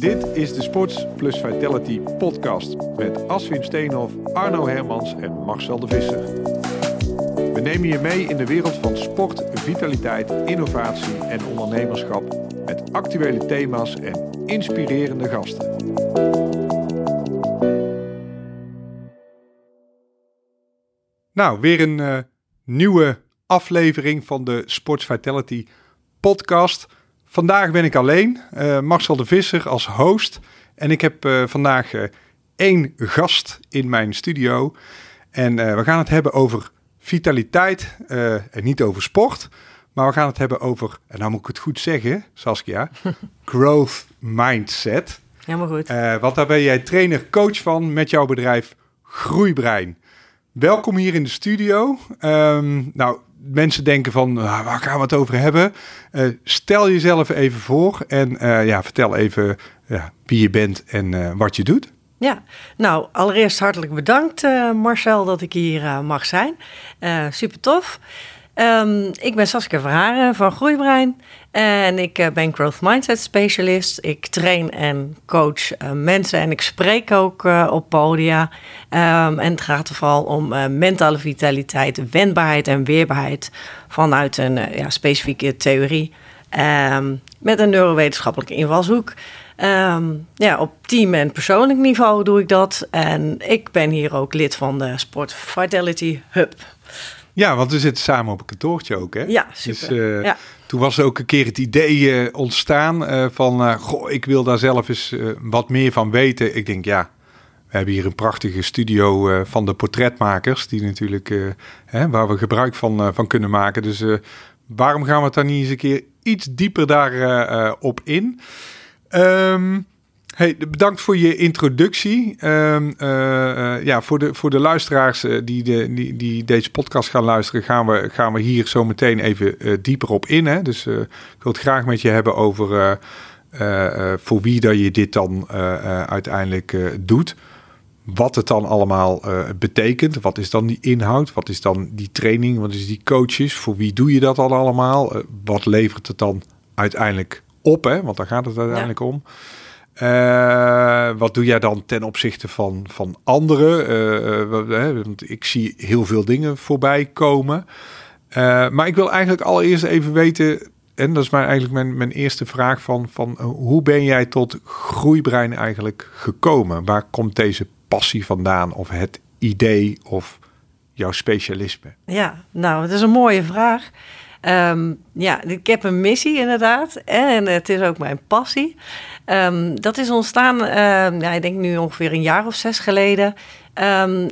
Dit is de Sports Plus Vitality podcast met Aswin Steenhoff, Arno Hermans en Marcel de Visser. We nemen je mee in de wereld van sport, vitaliteit, innovatie en ondernemerschap met actuele thema's en inspirerende gasten. Nou, weer een uh, nieuwe aflevering van de Sports Vitality podcast. Vandaag ben ik alleen, uh, Marcel de Visser als host. En ik heb uh, vandaag uh, één gast in mijn studio. En we gaan het hebben over vitaliteit en niet over sport. Maar we gaan het hebben over, en nou moet ik het goed zeggen, Saskia, growth mindset. Helemaal goed. want daar ben jij trainer-coach van met jouw bedrijf Groeibrein. Welkom hier in de studio. Um, nou, mensen denken van, nou, waar gaan we het over hebben? Uh, stel jezelf even voor en uh, ja, vertel even ja, wie je bent en uh, wat je doet. Ja, nou allereerst hartelijk bedankt Marcel dat ik hier mag zijn. super tof. Um, ik ben Saskia Verharen van Groeibrein en ik uh, ben Growth Mindset Specialist. Ik train en coach uh, mensen en ik spreek ook uh, op podia. Um, en het gaat er vooral om mentale vitaliteit, wendbaarheid en weerbaarheid vanuit een ja, specifieke theorie um, met een neurowetenschappelijke invalshoek. Um, ja, op team- en persoonlijk niveau doe ik dat. En ik ben hier ook lid van de Sport Vitality Hub. Ja, want we zitten samen op een kantoortje ook, hè? Ja, super. Dus, uh, ja. Toen was ook een keer het idee uh, ontstaan uh, van... goh, ik wil daar zelf eens wat meer van weten. Ik denk, ja, we hebben hier een prachtige studio van de portretmakers... die natuurlijk, hè, waar we gebruik van, van kunnen maken. Dus waarom gaan we het daar niet eens een keer iets dieper daarop op in? Um, Hey, bedankt voor je introductie. Um, uh, uh, ja, voor de, voor de luisteraars uh, die, de, die, die deze podcast gaan luisteren, gaan we, gaan we hier zo meteen even dieper op in. Hè? Dus ik wil het graag met je hebben over voor wie dat je dit dan uiteindelijk doet. Wat het dan allemaal betekent. Wat is dan die inhoud? Wat is dan die training? Wat is die coaches? Voor wie doe je dat dan allemaal? wat levert het dan uiteindelijk op? Hè? Want daar gaat het uiteindelijk ja. om. Uh, wat doe jij dan ten opzichte van, van anderen? Uh, uh, want ik zie heel veel dingen voorbij komen. maar ik wil eigenlijk allereerst even weten, en dat is mijn, eigenlijk mijn, mijn eerste vraag van, van hoe ben jij tot groeibrein eigenlijk gekomen? Waar komt deze passie vandaan of het idee of jouw specialisme? Ja, nou, het is een mooie vraag. Um, ja, ik heb een missie inderdaad. En het is ook mijn passie. Um, dat is ontstaan, uh, ja, ik denk nu ongeveer een jaar of zes geleden.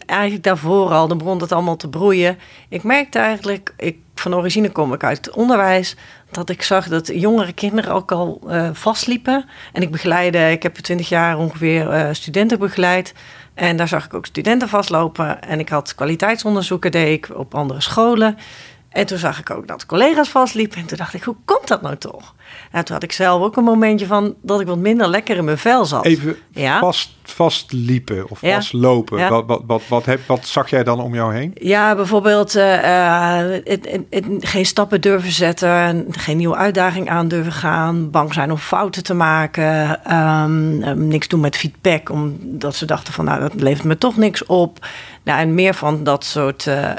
Eigenlijk daarvoor al, dan begon het allemaal te broeien. Ik merkte eigenlijk, ik, van origine kom ik uit het onderwijs, dat ik zag dat jongere kinderen ook al uh, vastliepen. En ik begeleide, ik heb twintig jaar ongeveer uh, studenten begeleid. En daar zag ik ook studenten vastlopen. En ik had kwaliteitsonderzoeken, deed ik op andere scholen. En toen zag ik ook dat collega's vastliepen. En toen dacht ik, hoe komt dat nou toch? En toen had ik zelf ook een momentje van dat ik wat minder lekker in mijn vel zat. Even ja? vast, vastliepen of vastlopen. Ja. Wat, wat, wat, wat, heb, wat zag jij dan om jou heen? Ja, bijvoorbeeld uh, het, het, het, geen stappen durven zetten. Geen nieuwe uitdaging aan durven gaan. Bang zijn om fouten te maken. Um, niks doen met feedback. Omdat ze dachten van nou, dat levert me toch niks op. Nou, en meer van dat soort uh,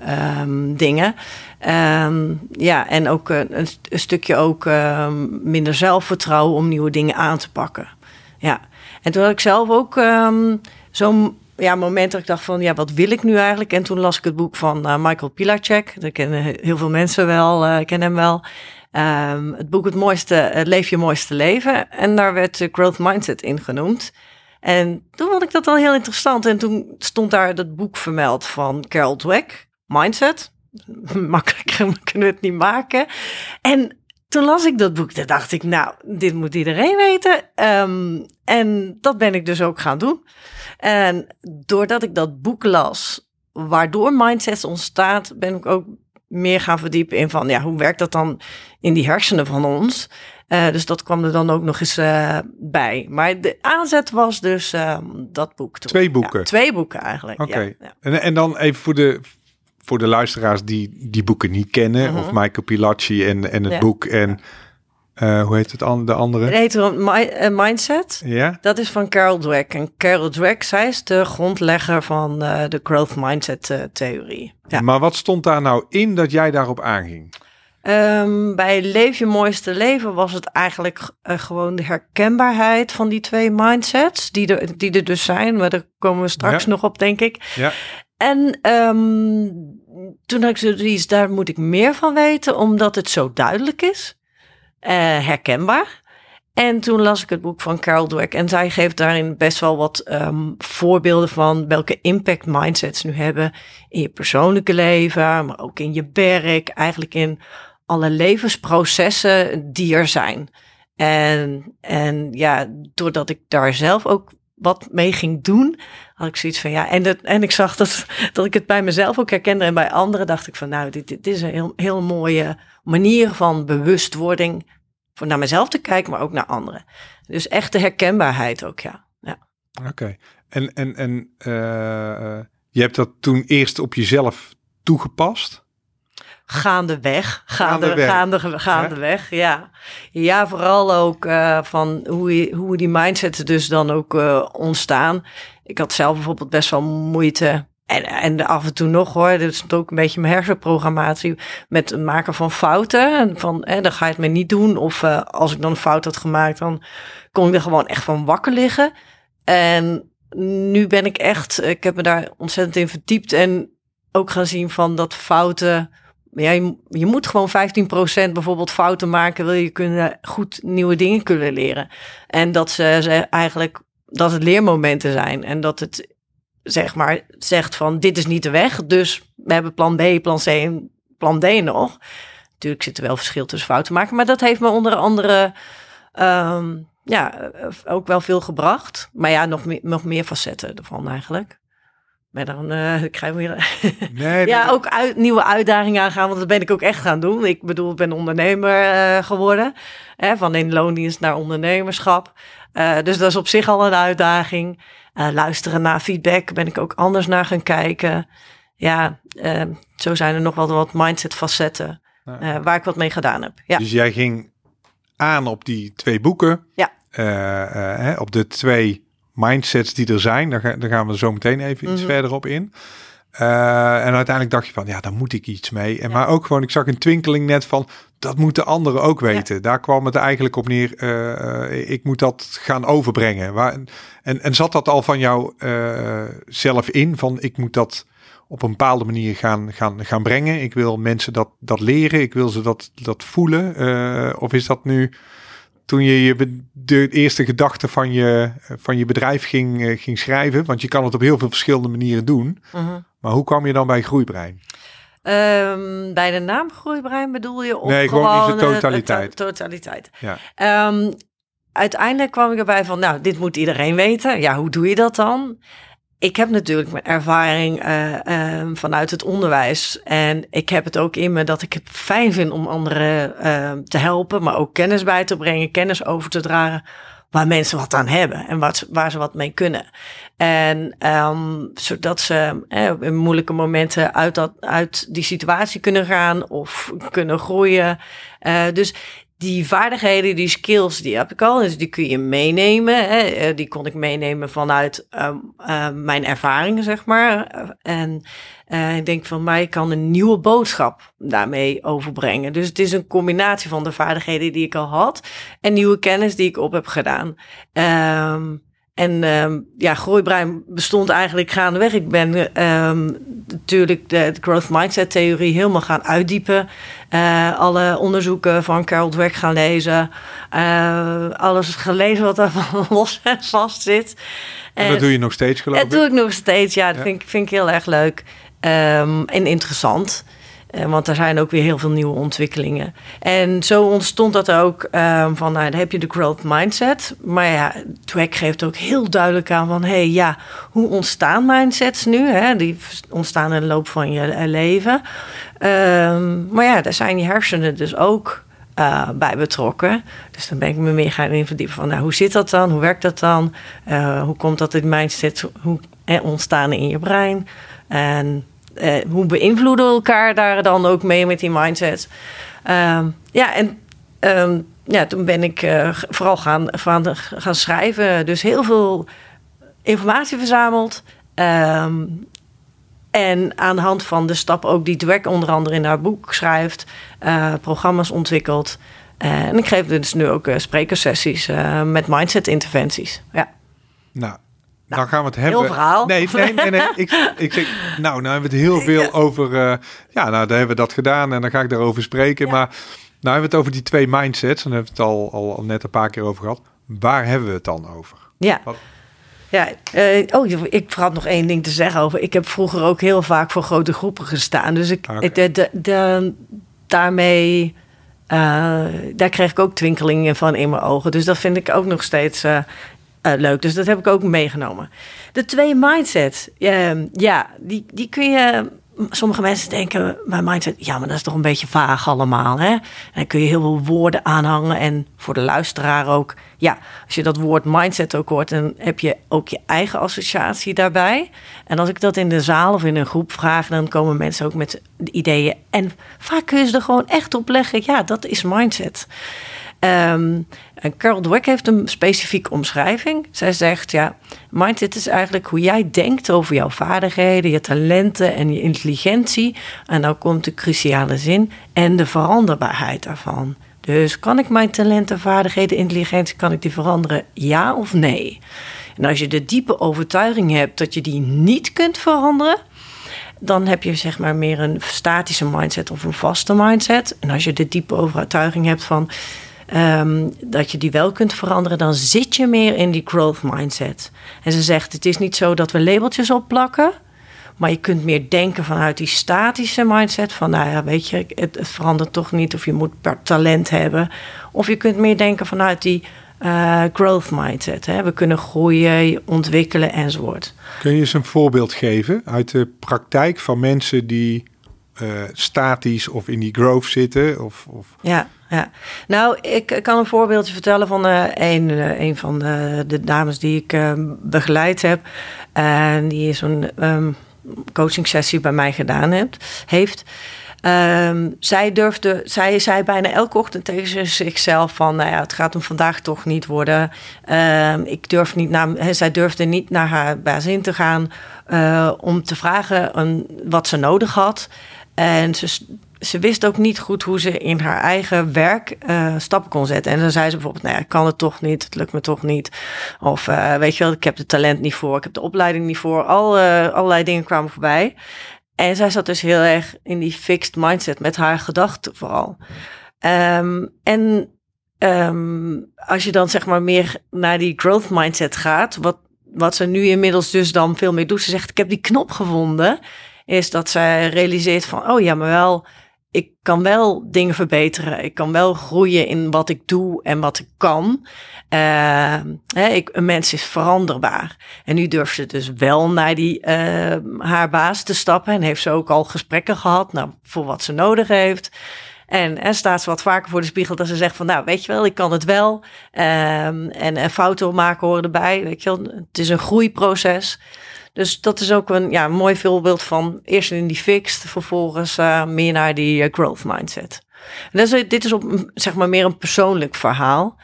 um, dingen. Um, ja, en ook een, een stukje ook um, minder zelfvertrouwen om nieuwe dingen aan te pakken. Ja, en toen had ik zelf ook um, zo'n ja, moment dat ik dacht van, ja, wat wil ik nu eigenlijk? En toen las ik het boek van uh, Michael Pilacek. Dat kennen heel veel mensen wel, uh, kennen hem wel. Um, het boek Het mooiste, Leef je mooiste leven. En daar werd Growth Mindset in genoemd. En toen vond ik dat wel heel interessant. En toen stond daar dat boek vermeld van Carol Dweck, Mindset. Makkelijker kunnen we het niet maken. En toen las ik dat boek, toen dacht ik, nou, dit moet iedereen weten. Um, en dat ben ik dus ook gaan doen. En doordat ik dat boek las, waardoor mindsets ontstaat, ben ik ook meer gaan verdiepen in van, ja, hoe werkt dat dan in die hersenen van ons? Uh, dus dat kwam er dan ook nog eens uh, bij. Maar de aanzet was dus uh, dat boek. Toen. Twee boeken? Ja, twee boeken eigenlijk. Oké. Okay. Ja, en, en dan even voor de, voor de luisteraars die die boeken niet kennen, uh of Michael Pilacci en, en het boek. En Uh, hoe heet het an de andere? Het heet een Mindset. Ja. Dat is van Carol Dweck. En Carol Dweck, zij is de grondlegger van uh, de growth mindset uh, theorie. Ja. Maar wat stond daar nou in dat jij daarop aanging? Um, bij Leef je mooiste leven was het eigenlijk gewoon de herkenbaarheid van die twee mindsets, die er, die er dus zijn. Maar daar komen we straks nog op, denk ik. Ja. En um, toen had ik zoiets, daar moet ik meer van weten, omdat het zo duidelijk is. Uh, herkenbaar. En toen las ik het boek van Carol Dweck en zij geeft daarin best wel wat um, voorbeelden van welke impact mindsets nu hebben in je persoonlijke leven, maar ook in je werk, eigenlijk in alle levensprocessen die er zijn. En, en ja, doordat ik daar zelf ook wat mee ging doen, had ik zoiets van ja. En, dat, en ik zag dat, dat ik het bij mezelf ook herkende en bij anderen dacht ik van nou, dit, dit is een heel, heel mooie manier van bewustwording. Voor naar mezelf te kijken, maar ook naar anderen. Dus echt de herkenbaarheid ook, ja. ja. Oké. En, en, en uh, je hebt dat toen eerst op jezelf toegepast? Gaandeweg, gaande, gaande, gaande, gaandeweg, ja. Ja, vooral ook uh, van hoe, je, hoe die mindsets dus dan ook uh, ontstaan. Ik had zelf bijvoorbeeld best wel moeite en, en af en toe nog hoor, dit is ook een beetje mijn hersenprogrammatie met het maken van fouten. En van, hè, dan ga je het me niet doen. Of uh, als ik dan een fout had gemaakt, dan kon ik er gewoon echt van wakker liggen. En nu ben ik echt, ik heb me daar ontzettend in verdiept en ook gaan zien van dat fouten. Ja, je, je moet gewoon 15% bijvoorbeeld fouten maken, wil je kunnen goed nieuwe dingen kunnen leren. En dat ze, ze eigenlijk dat het leermomenten zijn en dat het zeg maar zegt van dit is niet de weg, dus we hebben plan B, plan C en plan D nog. Natuurlijk zit er wel verschil tussen fouten maken, maar dat heeft me onder andere um, ja, ook wel veel gebracht. Maar ja, nog meer, nog meer facetten ervan eigenlijk. Maar dan uh, ik ga weer nee, ja, ook uit, nieuwe uitdagingen aangaan, want dat ben ik ook echt gaan doen. Ik bedoel, ik ben ondernemer uh, geworden, hè, van in loondienst naar ondernemerschap. Uh, dus dat is op zich al een uitdaging. Uh, luisteren naar feedback ben ik ook anders naar gaan kijken. Ja, uh, zo zijn er nog wel wat mindset facetten waar ik wat mee gedaan heb. Ja. Dus jij ging aan op die twee boeken. Ja. Hè, op de twee mindsets die er zijn. Daar, daar gaan we zo meteen even iets mm -hmm. verder op in. Uh, en uiteindelijk dacht je van, ja, daar moet ik iets mee. En ja. maar ook gewoon, ik zag een twinkeling net van, dat moeten anderen ook weten. Ja. Daar kwam het eigenlijk op neer. Uh, ik moet dat gaan overbrengen. Waar, en, en zat dat al van jou uh, zelf in? Van, ik moet dat op een bepaalde manier gaan, gaan, gaan brengen. Ik wil mensen dat, dat leren. Ik wil ze dat, dat voelen. of is dat nu toen je, je de eerste gedachte van je, van je bedrijf ging, ging schrijven? Want je kan het op heel veel verschillende manieren doen. Uh -huh. Maar hoe kwam je dan bij Groeibrein? Um, bij de naam Groeibrein bedoel je? Of nee, gewoon, gewoon de totaliteit. To totaliteit. Ja. Um, uiteindelijk kwam ik erbij van, nou, dit moet iedereen weten. Ja, hoe doe je dat dan? Ik heb natuurlijk mijn ervaring uh, uh, vanuit het onderwijs. En ik heb het ook in me dat ik het fijn vind om anderen uh, te helpen, maar ook kennis bij te brengen, kennis over te dragen waar mensen wat aan hebben en wat, waar ze wat mee kunnen. En um, zodat ze eh, in moeilijke momenten uit, dat, uit die situatie kunnen gaan of kunnen groeien. Uh, dus die vaardigheden, die skills, die heb ik al. Dus die kun je meenemen. Hè. Die kon ik meenemen vanuit um, uh, mijn ervaringen, zeg maar. En uh, ik denk van mij kan een nieuwe boodschap daarmee overbrengen. Dus het is een combinatie van de vaardigheden die ik al had en nieuwe kennis die ik op heb gedaan. Um, en um, ja, Groeibrein bestond eigenlijk gaandeweg. Ik ben um, natuurlijk de, de, growth mindset theorie helemaal gaan uitdiepen. Uh, alle onderzoeken van Carol Dweck gaan lezen. Uh, alles gelezen wat er van los en vast zit. En, en dat doe je nog steeds geloof ik? Dat doe ik nog steeds, ja. Dat ja. Vind, vind ik heel erg leuk. Um, en interessant. Uh, want er zijn ook weer heel veel nieuwe ontwikkelingen. En zo ontstond dat ook um, van, nou, dan heb je de growth mindset. Maar ja, Dweck geeft ook heel duidelijk aan van, hé, hey, ja, hoe ontstaan mindsets nu? Hè? Die ontstaan in de loop van je leven. Um, maar ja, daar zijn die hersenen dus ook uh, bij betrokken. Dus dan ben ik me meer gaan in verdiepen van, nou, hoe zit dat dan? Hoe werkt dat dan? Hoe komt dat in mindset hoe, eh, ontstaan in je brein? En uh, hoe beïnvloeden elkaar daar dan ook mee met die mindset? Um, ja, en um, ja, toen ben ik uh, vooral gaan, gaan, schrijven. Dus heel veel informatie verzameld. Um, en aan de hand van de stap ook die Dweck onder andere in haar boek schrijft, uh, programma's ontwikkeld. En ik geef dus nu ook uh, sprekersessies met mindset interventies. Ja. Nou, nou, dan gaan we het hebben. Heel verhaal. Nee, nee, nee. nee. ik, ik zeg, nou, nou hebben we het heel veel over. ja, nou, dan hebben we dat gedaan en dan ga ik daarover spreken. Maar nou hebben we het over die twee mindsets. En hebben we het al, al, al, net een paar keer over gehad. Waar hebben we het dan over? Ja. Wat, ja, uh, oh, ik had nog één ding te zeggen over. Ik heb vroeger ook heel vaak voor grote groepen gestaan. Dus ik, okay. de, de, de, daarmee, uh, daar kreeg ik ook twinkelingen van in mijn ogen. Dus dat vind ik ook nog steeds uh, leuk. Dus dat heb ik ook meegenomen. De twee mindsets, ja, die, die kun je sommige mensen denken bij mindset, ja, maar dat is toch een beetje vaag allemaal. Hè? En dan kun je heel veel woorden aanhangen. En voor de luisteraar ook, ja, als je dat woord mindset ook hoort, dan heb je ook je eigen associatie daarbij. En als ik dat in de zaal of in een groep vraag, dan komen mensen ook met ideeën. En vaak kun je ze er gewoon echt op leggen, ja, dat is mindset. Um, en Carol Dweck heeft een specifieke omschrijving. Zij zegt, ja, mindset is eigenlijk hoe jij denkt over jouw vaardigheden, je talenten en je intelligentie. En dan komt de cruciale zin en de veranderbaarheid daarvan. Dus kan ik mijn talenten, vaardigheden, intelligentie, kan ik die veranderen? Ja of nee? En als je de diepe overtuiging hebt dat je die niet kunt veranderen, dan heb je zeg maar meer een statische mindset of een vaste mindset. En als je de diepe overtuiging hebt van um, dat je die wel kunt veranderen, dan zit je meer in die growth mindset. En ze zegt: het is niet zo dat we labeltjes opplakken. Maar je kunt meer denken vanuit die statische mindset. Van nou ja, weet je, het, het verandert toch niet. Of je moet talent hebben. Of je kunt meer denken vanuit die uh, growth mindset. Hè? We kunnen groeien, ontwikkelen enzovoort. Kun je eens een voorbeeld geven uit de praktijk van mensen die uh, statisch of in die growth zitten? Of, of... Ja, ja, nou, ik kan een voorbeeldje vertellen van uh, een, uh, een van de, de, dames die ik uh, begeleid heb. En die zo'n um, coaching sessie bij mij gedaan heeft. heeft. Um, zij durfde, zij zei bijna elke ochtend tegen zichzelf van, nou ja, het gaat hem vandaag toch niet worden. Um, ik durf niet naar, zij durfde niet naar haar bazin te gaan om te vragen wat ze nodig had. En ze ze wist ook niet goed hoe ze in haar eigen werk uh, stappen kon zetten. En dan zei ze bijvoorbeeld, nou ja, ik kan het toch niet, het lukt me toch niet. Of uh, weet je wel, ik heb het talent niet voor, ik heb de opleiding niet voor. Al, uh, allerlei dingen kwamen voorbij. En zij zat dus heel erg in die fixed mindset met haar gedachten vooral. Um, en um, als je dan zeg maar meer naar die growth mindset gaat, wat, wat ze nu inmiddels dus dan veel meer doet. Ze zegt, ik heb die knop gevonden. Is dat zij realiseert van, oh ja, maar wel ik kan wel dingen verbeteren. Ik kan wel groeien in wat ik doe en wat ik kan. Uh, hè, ik, een mens is veranderbaar. En nu durft ze dus wel naar die, uh, haar baas te stappen. En heeft ze ook al gesprekken gehad nou, voor wat ze nodig heeft. En, staat ze wat vaker voor de spiegel dat ze zegt van... nou, weet je wel, ik kan het wel. Um, en, en fouten maken horen erbij. Weet je wel, het is een groeiproces. Dus dat is ook een ja, mooi voorbeeld van eerst in die fixed, vervolgens uh, meer naar die uh, growth mindset. En is, dit is op, zeg maar meer een persoonlijk verhaal.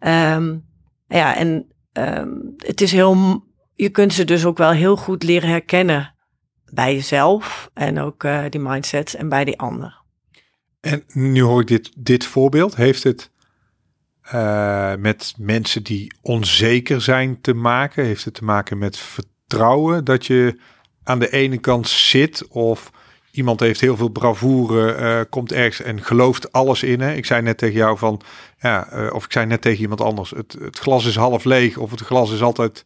Um, ja, en um, het is heel, je kunt ze dus ook wel heel goed leren herkennen bij jezelf en ook die mindset en bij die ander. En nu hoor ik dit, dit voorbeeld. Heeft het met mensen die onzeker zijn te maken? Heeft het te maken met vertrouwen? Vertrouwen dat je aan de ene kant zit of iemand heeft heel veel bravoure, uh, komt ergens en gelooft alles in. Hè? Ik zei net tegen jou van, ja, uh, of ik zei net tegen iemand anders, het, het glas is half leeg of het glas is altijd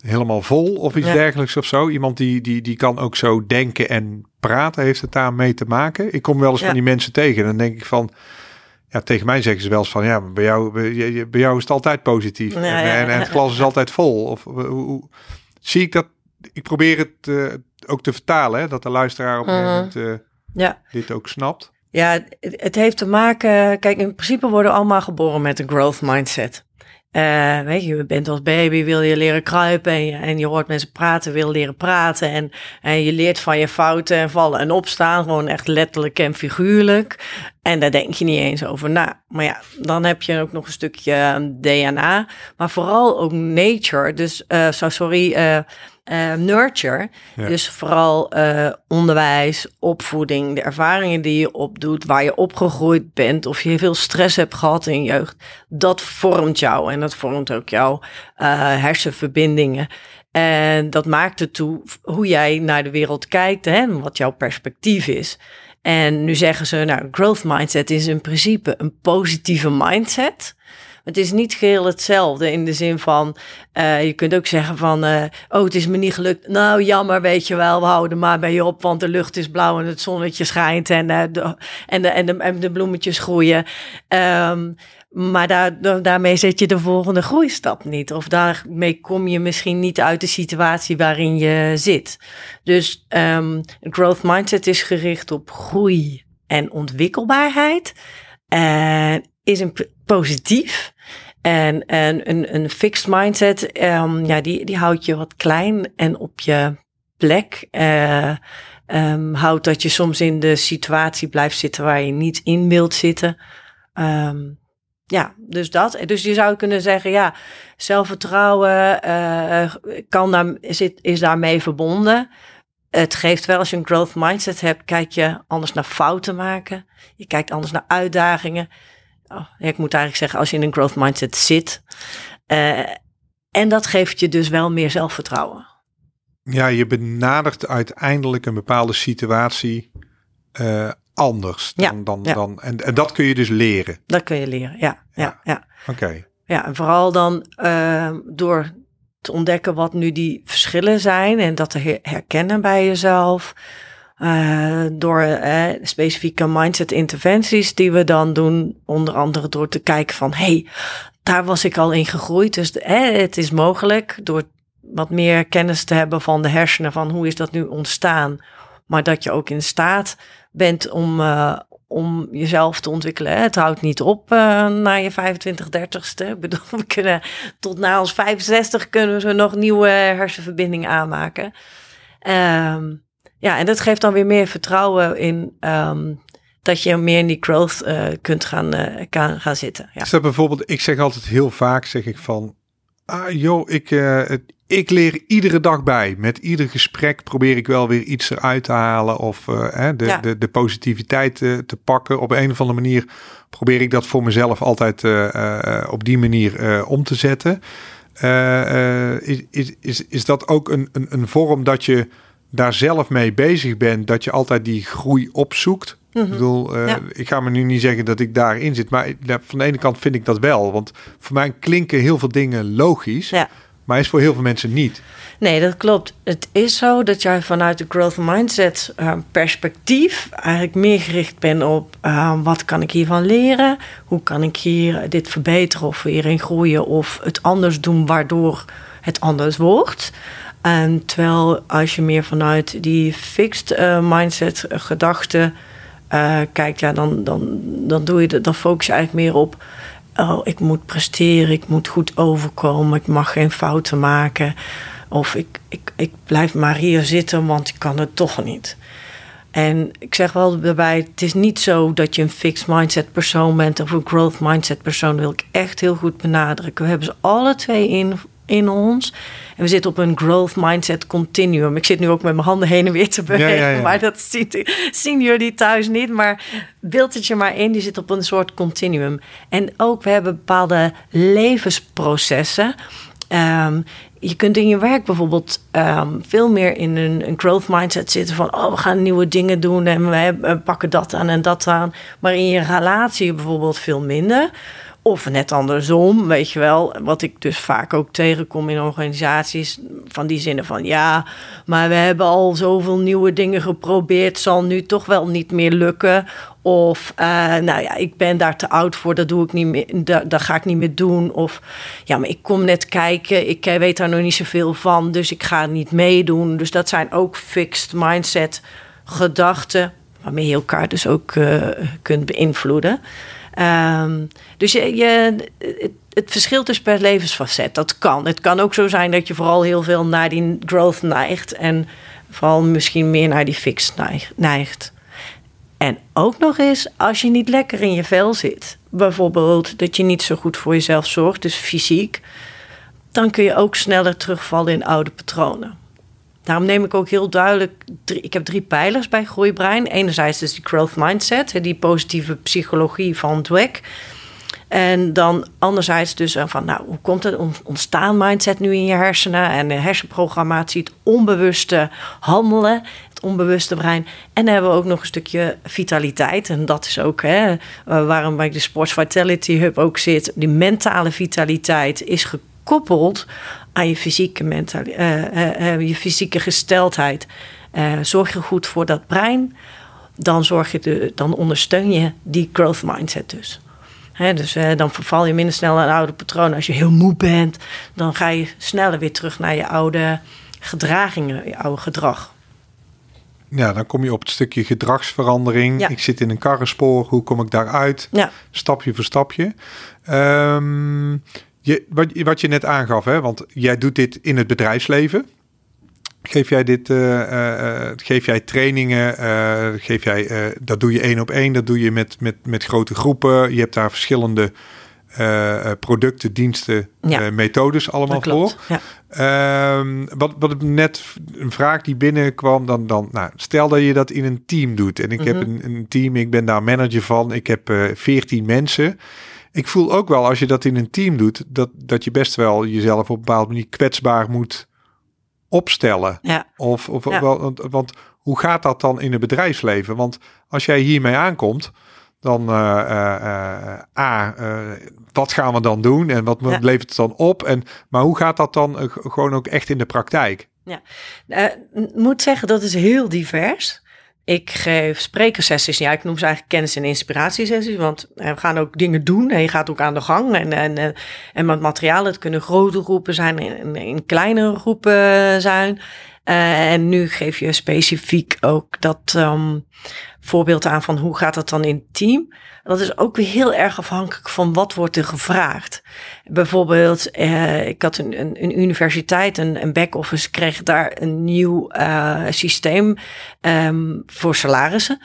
helemaal vol of iets dergelijks of zo. Iemand die, die, die kan ook zo denken en praten, heeft het daarmee te maken. Ik kom wel eens van die mensen tegen en dan denk ik van, ja, tegen mij zeggen ze wel eens van, ja, bij jou, bij, bij jou is het altijd positief en, en, en, het glas is altijd vol. Of hoe, zie ik dat. Ik probeer het uh, ook te vertalen, hè, dat de luisteraar op een moment uh, ja. dit ook snapt. Ja, het, het heeft te maken. Kijk, in principe worden we allemaal geboren met een growth mindset. Uh, weet je, je bent als baby, wil je leren kruipen en je, en je hoort mensen praten, wil leren praten. En, en je leert van je fouten en vallen en opstaan, gewoon echt letterlijk en figuurlijk. En daar denk je niet eens over na. Maar ja, dan heb je ook nog een stukje ehm, DNA, maar vooral ook nature. Dus, uh, so, sorry, uh, uh, nurture. Dus vooral uh, onderwijs, opvoeding, de ervaringen die je opdoet, waar je opgegroeid bent, of je veel stress hebt gehad in je jeugd, dat vormt jou en dat vormt ook jouw uh, hersenverbindingen. En dat maakt ertoe hoe jij naar de wereld kijkt en wat jouw perspectief is. En nu zeggen ze, nou, growth mindset is in principe een positieve mindset. Het is niet geheel hetzelfde in de zin van, uh, je kunt ook zeggen van, uh, oh, het is me niet gelukt. Nou, jammer, weet je wel, we houden maar bij je op, want de lucht is blauw en het zonnetje schijnt en, uh, de, en, de, en, de, en de bloemetjes groeien. Um, maar daar, daarmee zet je de volgende groeistap niet. Of daarmee kom je misschien niet uit de situatie waarin je zit. Dus um, growth mindset is gericht op groei en ontwikkelbaarheid. En is een positief. En, en een, een fixed mindset, um, ja, die, die houdt je wat klein en op je plek. Uh, um, houdt dat je soms in de situatie blijft zitten waar je niet in wilt zitten. Um, ja, dus dat. Dus je zou kunnen zeggen, ja, zelfvertrouwen uh, kan daar, zit, is daarmee verbonden. Het geeft wel, als je een growth mindset hebt, kijk je anders naar fouten maken. Je kijkt anders naar uitdagingen. Oh, ik moet eigenlijk zeggen, als je in een growth mindset zit. Uh, en dat geeft je dus wel meer zelfvertrouwen. Ja, je benadert uiteindelijk een bepaalde situatie uh, anders. Dan, ja, dan, dan, en, en dat kun je dus leren. Dat kun je leren, ja. ja, ja. Oké. Ja, en vooral dan uh, door te ontdekken wat nu die verschillen zijn en dat te herkennen bij jezelf. Uh, door uh, specifieke mindset interventies die we dan doen. Onder andere door te kijken van, hey, daar was ik al in gegroeid. Dus uh, het is mogelijk door wat meer kennis te hebben van de hersenen, van hoe is dat nu ontstaan. Maar dat je ook in staat bent om, uh, om jezelf te ontwikkelen. Het houdt niet op uh, na je 25, 30ste. Ik bedoel, we kunnen tot na ons 65 kunnen we nog nieuwe hersenverbindingen aanmaken. Um, ja, en dat geeft dan weer meer vertrouwen in um, dat je meer in die growth uh, kunt gaan, uh, gaan, gaan zitten. Ja. Dus bijvoorbeeld, ik zeg altijd heel vaak, zeg ik van, ah joh, ik, uh, ik leer iedere dag bij. Met ieder gesprek probeer ik wel weer iets eruit te halen of de, ja. de, de positiviteit te pakken. Op een of andere manier probeer ik dat voor mezelf altijd op die manier om te zetten. is, is, is, is dat ook een, een, een vorm dat je daar zelf mee bezig bent, dat je altijd die groei opzoekt. Mm -hmm. Ik bedoel, uh, ja. ik ga me nu niet zeggen dat ik daarin zit, maar van de ene kant vind ik dat wel. Want voor mij klinken heel veel dingen logisch, ja. maar is voor heel veel mensen niet. Nee, dat klopt. Het is zo dat jij vanuit de growth mindset uh, perspectief eigenlijk meer gericht bent op uh, wat kan ik hiervan leren? Hoe kan ik hier dit verbeteren of hierin groeien of het anders doen waardoor het anders wordt? En terwijl als je meer vanuit die fixed uh, mindset uh, gedachte uh, kijkt, ja, dan, dan, dan, doe je dan focus je eigenlijk meer op. Oh, ik moet presteren, ik moet goed overkomen, ik mag geen fouten maken. Of ik, ik, ik blijf maar hier zitten, want ik kan het toch niet. En ik zeg wel daarbij, het is niet zo dat je een fixed mindset persoon bent of een growth mindset persoon. Wil ik echt heel goed benadrukken. We hebben ze alle twee in, in ons. En we zitten op een growth mindset continuum. Ik zit nu ook met mijn handen heen en weer te bewegen, ja, ja, ja. maar dat zien, zien jullie thuis niet. Maar beeld het je maar in, die zit op een soort continuum. En ook, we hebben bepaalde levensprocessen. Um, je kunt in je werk bijvoorbeeld um, veel meer in een, een, growth mindset zitten van oh, we gaan nieuwe dingen doen en we pakken dat aan en dat aan. Maar in je relatie bijvoorbeeld veel minder. Of net andersom, weet je wel. Wat ik dus vaak ook tegenkom in organisaties. Van die zinnen van ja, maar we hebben al zoveel nieuwe dingen geprobeerd. Zal nu toch wel niet meer lukken. Of uh, nou ja, ik ben daar te oud voor, dat doe ik niet meer. Dat, ga ik niet meer doen. Of ja, maar ik kom net kijken. Ik eh, weet daar nog niet zoveel van. Dus ik ga niet meedoen. Dus dat zijn ook fixed mindset gedachten. Waarmee je elkaar dus ook uh, kunt beïnvloeden. Ehm, dus je, het, het verschilt dus per levensfacet. Dat kan. Het kan ook zo zijn dat je vooral heel veel naar die growth neigt. En vooral misschien meer naar die fix neigt. En ook nog eens als je niet lekker in je vel zit. Bijvoorbeeld dat je niet zo goed voor jezelf zorgt, dus fysiek. Dan kun je ook sneller terugvallen in oude patronen. Daarom neem ik ook heel duidelijk. ik heb drie pijlers bij Groeibrein. Enerzijds dus die growth mindset, die positieve psychologie van Dweck. En dan anderzijds dus van, nou, hoe komt het ontstaan mindset nu in je hersenen en de hersenprogrammatie, het onbewuste handelen, het onbewuste brein. En dan hebben we ook nog een stukje vitaliteit. En dat is ook hè, eh, waarom bij de Sports Vitality Hub ook zit. Die mentale vitaliteit is gekoppeld aan je fysieke, mentale, uh, uh, je fysieke gesteldheid. zorg je goed voor dat brein, dan, zorg je de, dan ondersteun je die growth mindset dus dus uh, dan verval je minder snel aan oude patronen. Als je heel moe bent, dan ga je sneller weer terug naar je oude gedragingen, je oude gedrag. Ja, dan kom je op het stukje gedragsverandering. Ik zit in een karrenspoor, hoe kom ik daaruit? Ja. Stapje voor stapje. Um, je, wat, wat je net aangaf, hè, want jij doet dit in het bedrijfsleven. Geef jij dit, uh, geef jij trainingen, geef jij, dat doe je één op één, dat doe je met, met, met grote groepen. Je hebt daar verschillende producten, diensten, methodes allemaal voor. Ja. Ehm, wat, wat net een vraag die binnenkwam, dan, dan nou, stel dat je dat in een team doet. En ik heb mhm. een, een, team, ik ben daar manager van, ik heb veertien mensen. Ik voel ook wel als je dat in een team doet, dat, dat je best wel jezelf op een bepaalde manier kwetsbaar moet opstellen? Ja. Of, of Wel, want, hoe gaat dat dan in het bedrijfsleven? Want als jij hiermee aankomt, dan uh, uh, A, wat gaan we dan doen en wat levert het dan op? En, maar hoe gaat dat dan gewoon ook echt in de praktijk? Ja, moet zeggen dat is heel divers. Ik geef sprekersessies. Ja, ik noem ze eigenlijk kennis- en inspiratiesessies. Want we gaan ook dingen doen en je gaat ook aan de gang. En, en, en met materialen, het kunnen grote groepen zijn en in, kleinere groepen zijn. Uh, en nu geef je specifiek ook dat um, voorbeeld aan van hoe gaat dat dan in het team. Dat is ook weer heel erg afhankelijk van wat wordt er gevraagd. Bijvoorbeeld, uh, ik had een, een, een universiteit, een, een back-office, kreeg daar een nieuw uh, systeem um, voor salarissen.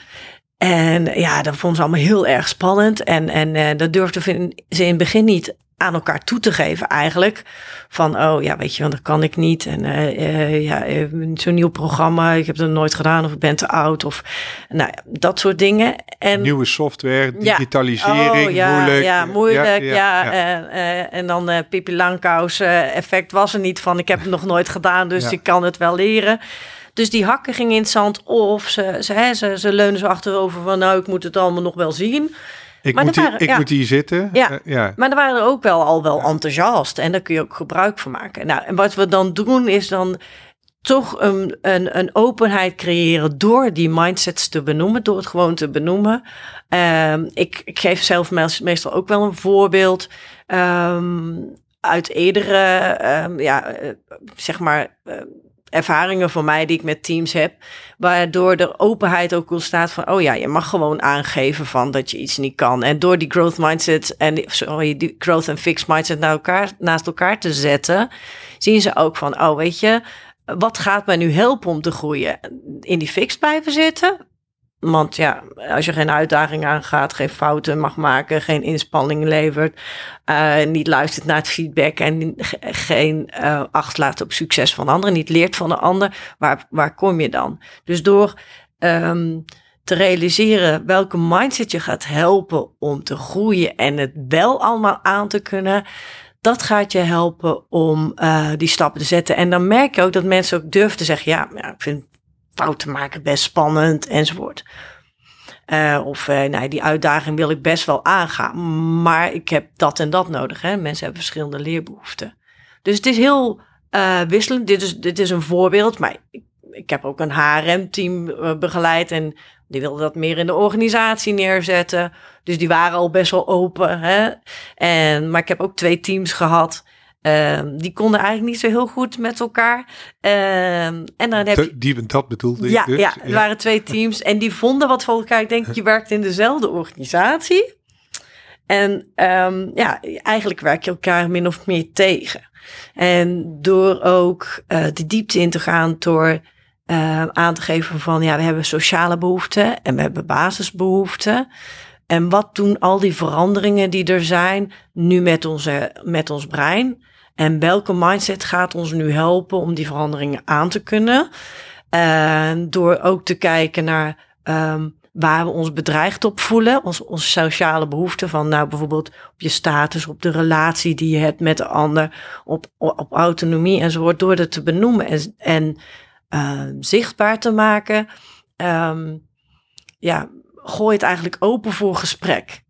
En ja, dat vonden ze allemaal heel erg spannend. En, en dat durfden ze in het begin niet aan elkaar toe te geven eigenlijk. Van, oh ja, weet je, want dat kan ik niet. En uh, uh, ja, zo'n nieuw programma, ik heb het nooit gedaan of ik ben te oud. Of nou ja, dat soort dingen. En, Nieuwe software, digitalisering, oh, ja, moeilijk. Ja, moeilijk, ja. ja, en dan uh, Pippi Langkous effect was er niet van. Ik heb het nog nooit gedaan, dus ik kan het wel leren. Dus die hakken gingen in het zand of ze, ze, ze, ze leunen zo achterover van nou, ik moet het allemaal nog wel zien. Ik, moet, hier, ik moet hier zitten. Ja. Uh, ja. maar er waren er ook wel al wel enthousiast. En daar kun je ook gebruik van maken. Nou, en wat we dan doen is dan toch een, een, een openheid creëren door die mindsets te benoemen, door het gewoon te benoemen. Um, ik, ik, geef zelf meestal ook wel een voorbeeld um, uit eerdere, um, ja, uh, zeg maar, uh, ervaringen van mij die ik met teams heb, waardoor de openheid ook ontstaat van, oh ja, je mag gewoon aangeven van dat je iets niet kan. En door die growth mindset en sorry, die growth en fixed mindset naar elkaar, naast elkaar te zetten, zien ze ook van, oh weet je, wat gaat mij nu helpen om te groeien? In die fixed blijven zitten? Want ja, als je geen uitdaging aangaat, geen fouten mag maken, geen inspanning levert, uh, niet luistert naar het feedback en geen uh, acht laat op succes van anderen, niet leert van de ander, waar, waar kom je dan? Dus door um, te realiseren welke mindset je gaat helpen om te groeien en het wel allemaal aan te kunnen, dat gaat je helpen om uh, die stappen te zetten. En dan merk je ook dat mensen ook durven te zeggen: ja, ja ik vind fouten maken best spannend enzovoort. Uh, of uh, nou, die uitdaging wil ik best wel aangaan, maar ik heb dat en dat nodig. Hè? Mensen hebben verschillende leerbehoeften. Dus het is heel uh, wisselend. Dit is, dit is een voorbeeld, maar ik, ik heb ook een HRM-team begeleid en die wilden dat meer in de organisatie neerzetten. Dus die waren al best wel open. Hè? En, maar ik heb ook twee teams gehad Um, die konden eigenlijk niet zo heel goed met elkaar. Um, en dan heb je, die, dat bedoelde ja, dus. Ja, er waren twee teams en die vonden wat voor elkaar. Ik denk, je werkt in dezelfde organisatie. En um, ja, eigenlijk werk je elkaar min of meer tegen. En door ook uh, de diepte in te gaan, door uh, aan te geven van ja, we hebben sociale behoeften en we hebben basisbehoeften. En wat doen al die veranderingen die er zijn nu met, onze, met ons brein? En welke mindset gaat ons nu helpen om die veranderingen aan te kunnen? Door ook te kijken naar um, waar we ons bedreigd op voelen. Ons, onze sociale behoeften van nou bijvoorbeeld op je status, op de relatie die je hebt met de ander, op, op autonomie enzovoort. Door dat te benoemen en, en uh, zichtbaar te maken. Um, ja, gooi het eigenlijk open voor gesprek.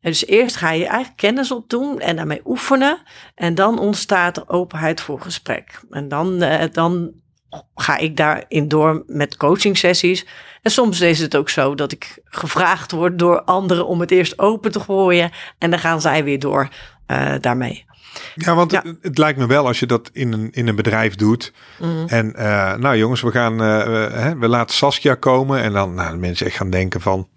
En dus eerst ga je eigenlijk kennis opdoen en daarmee oefenen. En dan ontstaat er openheid voor gesprek. En dan, uh, dan ga ik daarin door met coaching sessies. En soms is het ook zo dat ik gevraagd word door anderen om het eerst open te gooien. En dan gaan zij weer door uh, daarmee. Ja, want ja. Het, het, lijkt me wel als je dat in een, in een bedrijf doet. Mm. En uh, nou jongens, we gaan, uh, we, we, laten Saskia komen. En dan nou, mensen echt gaan denken van...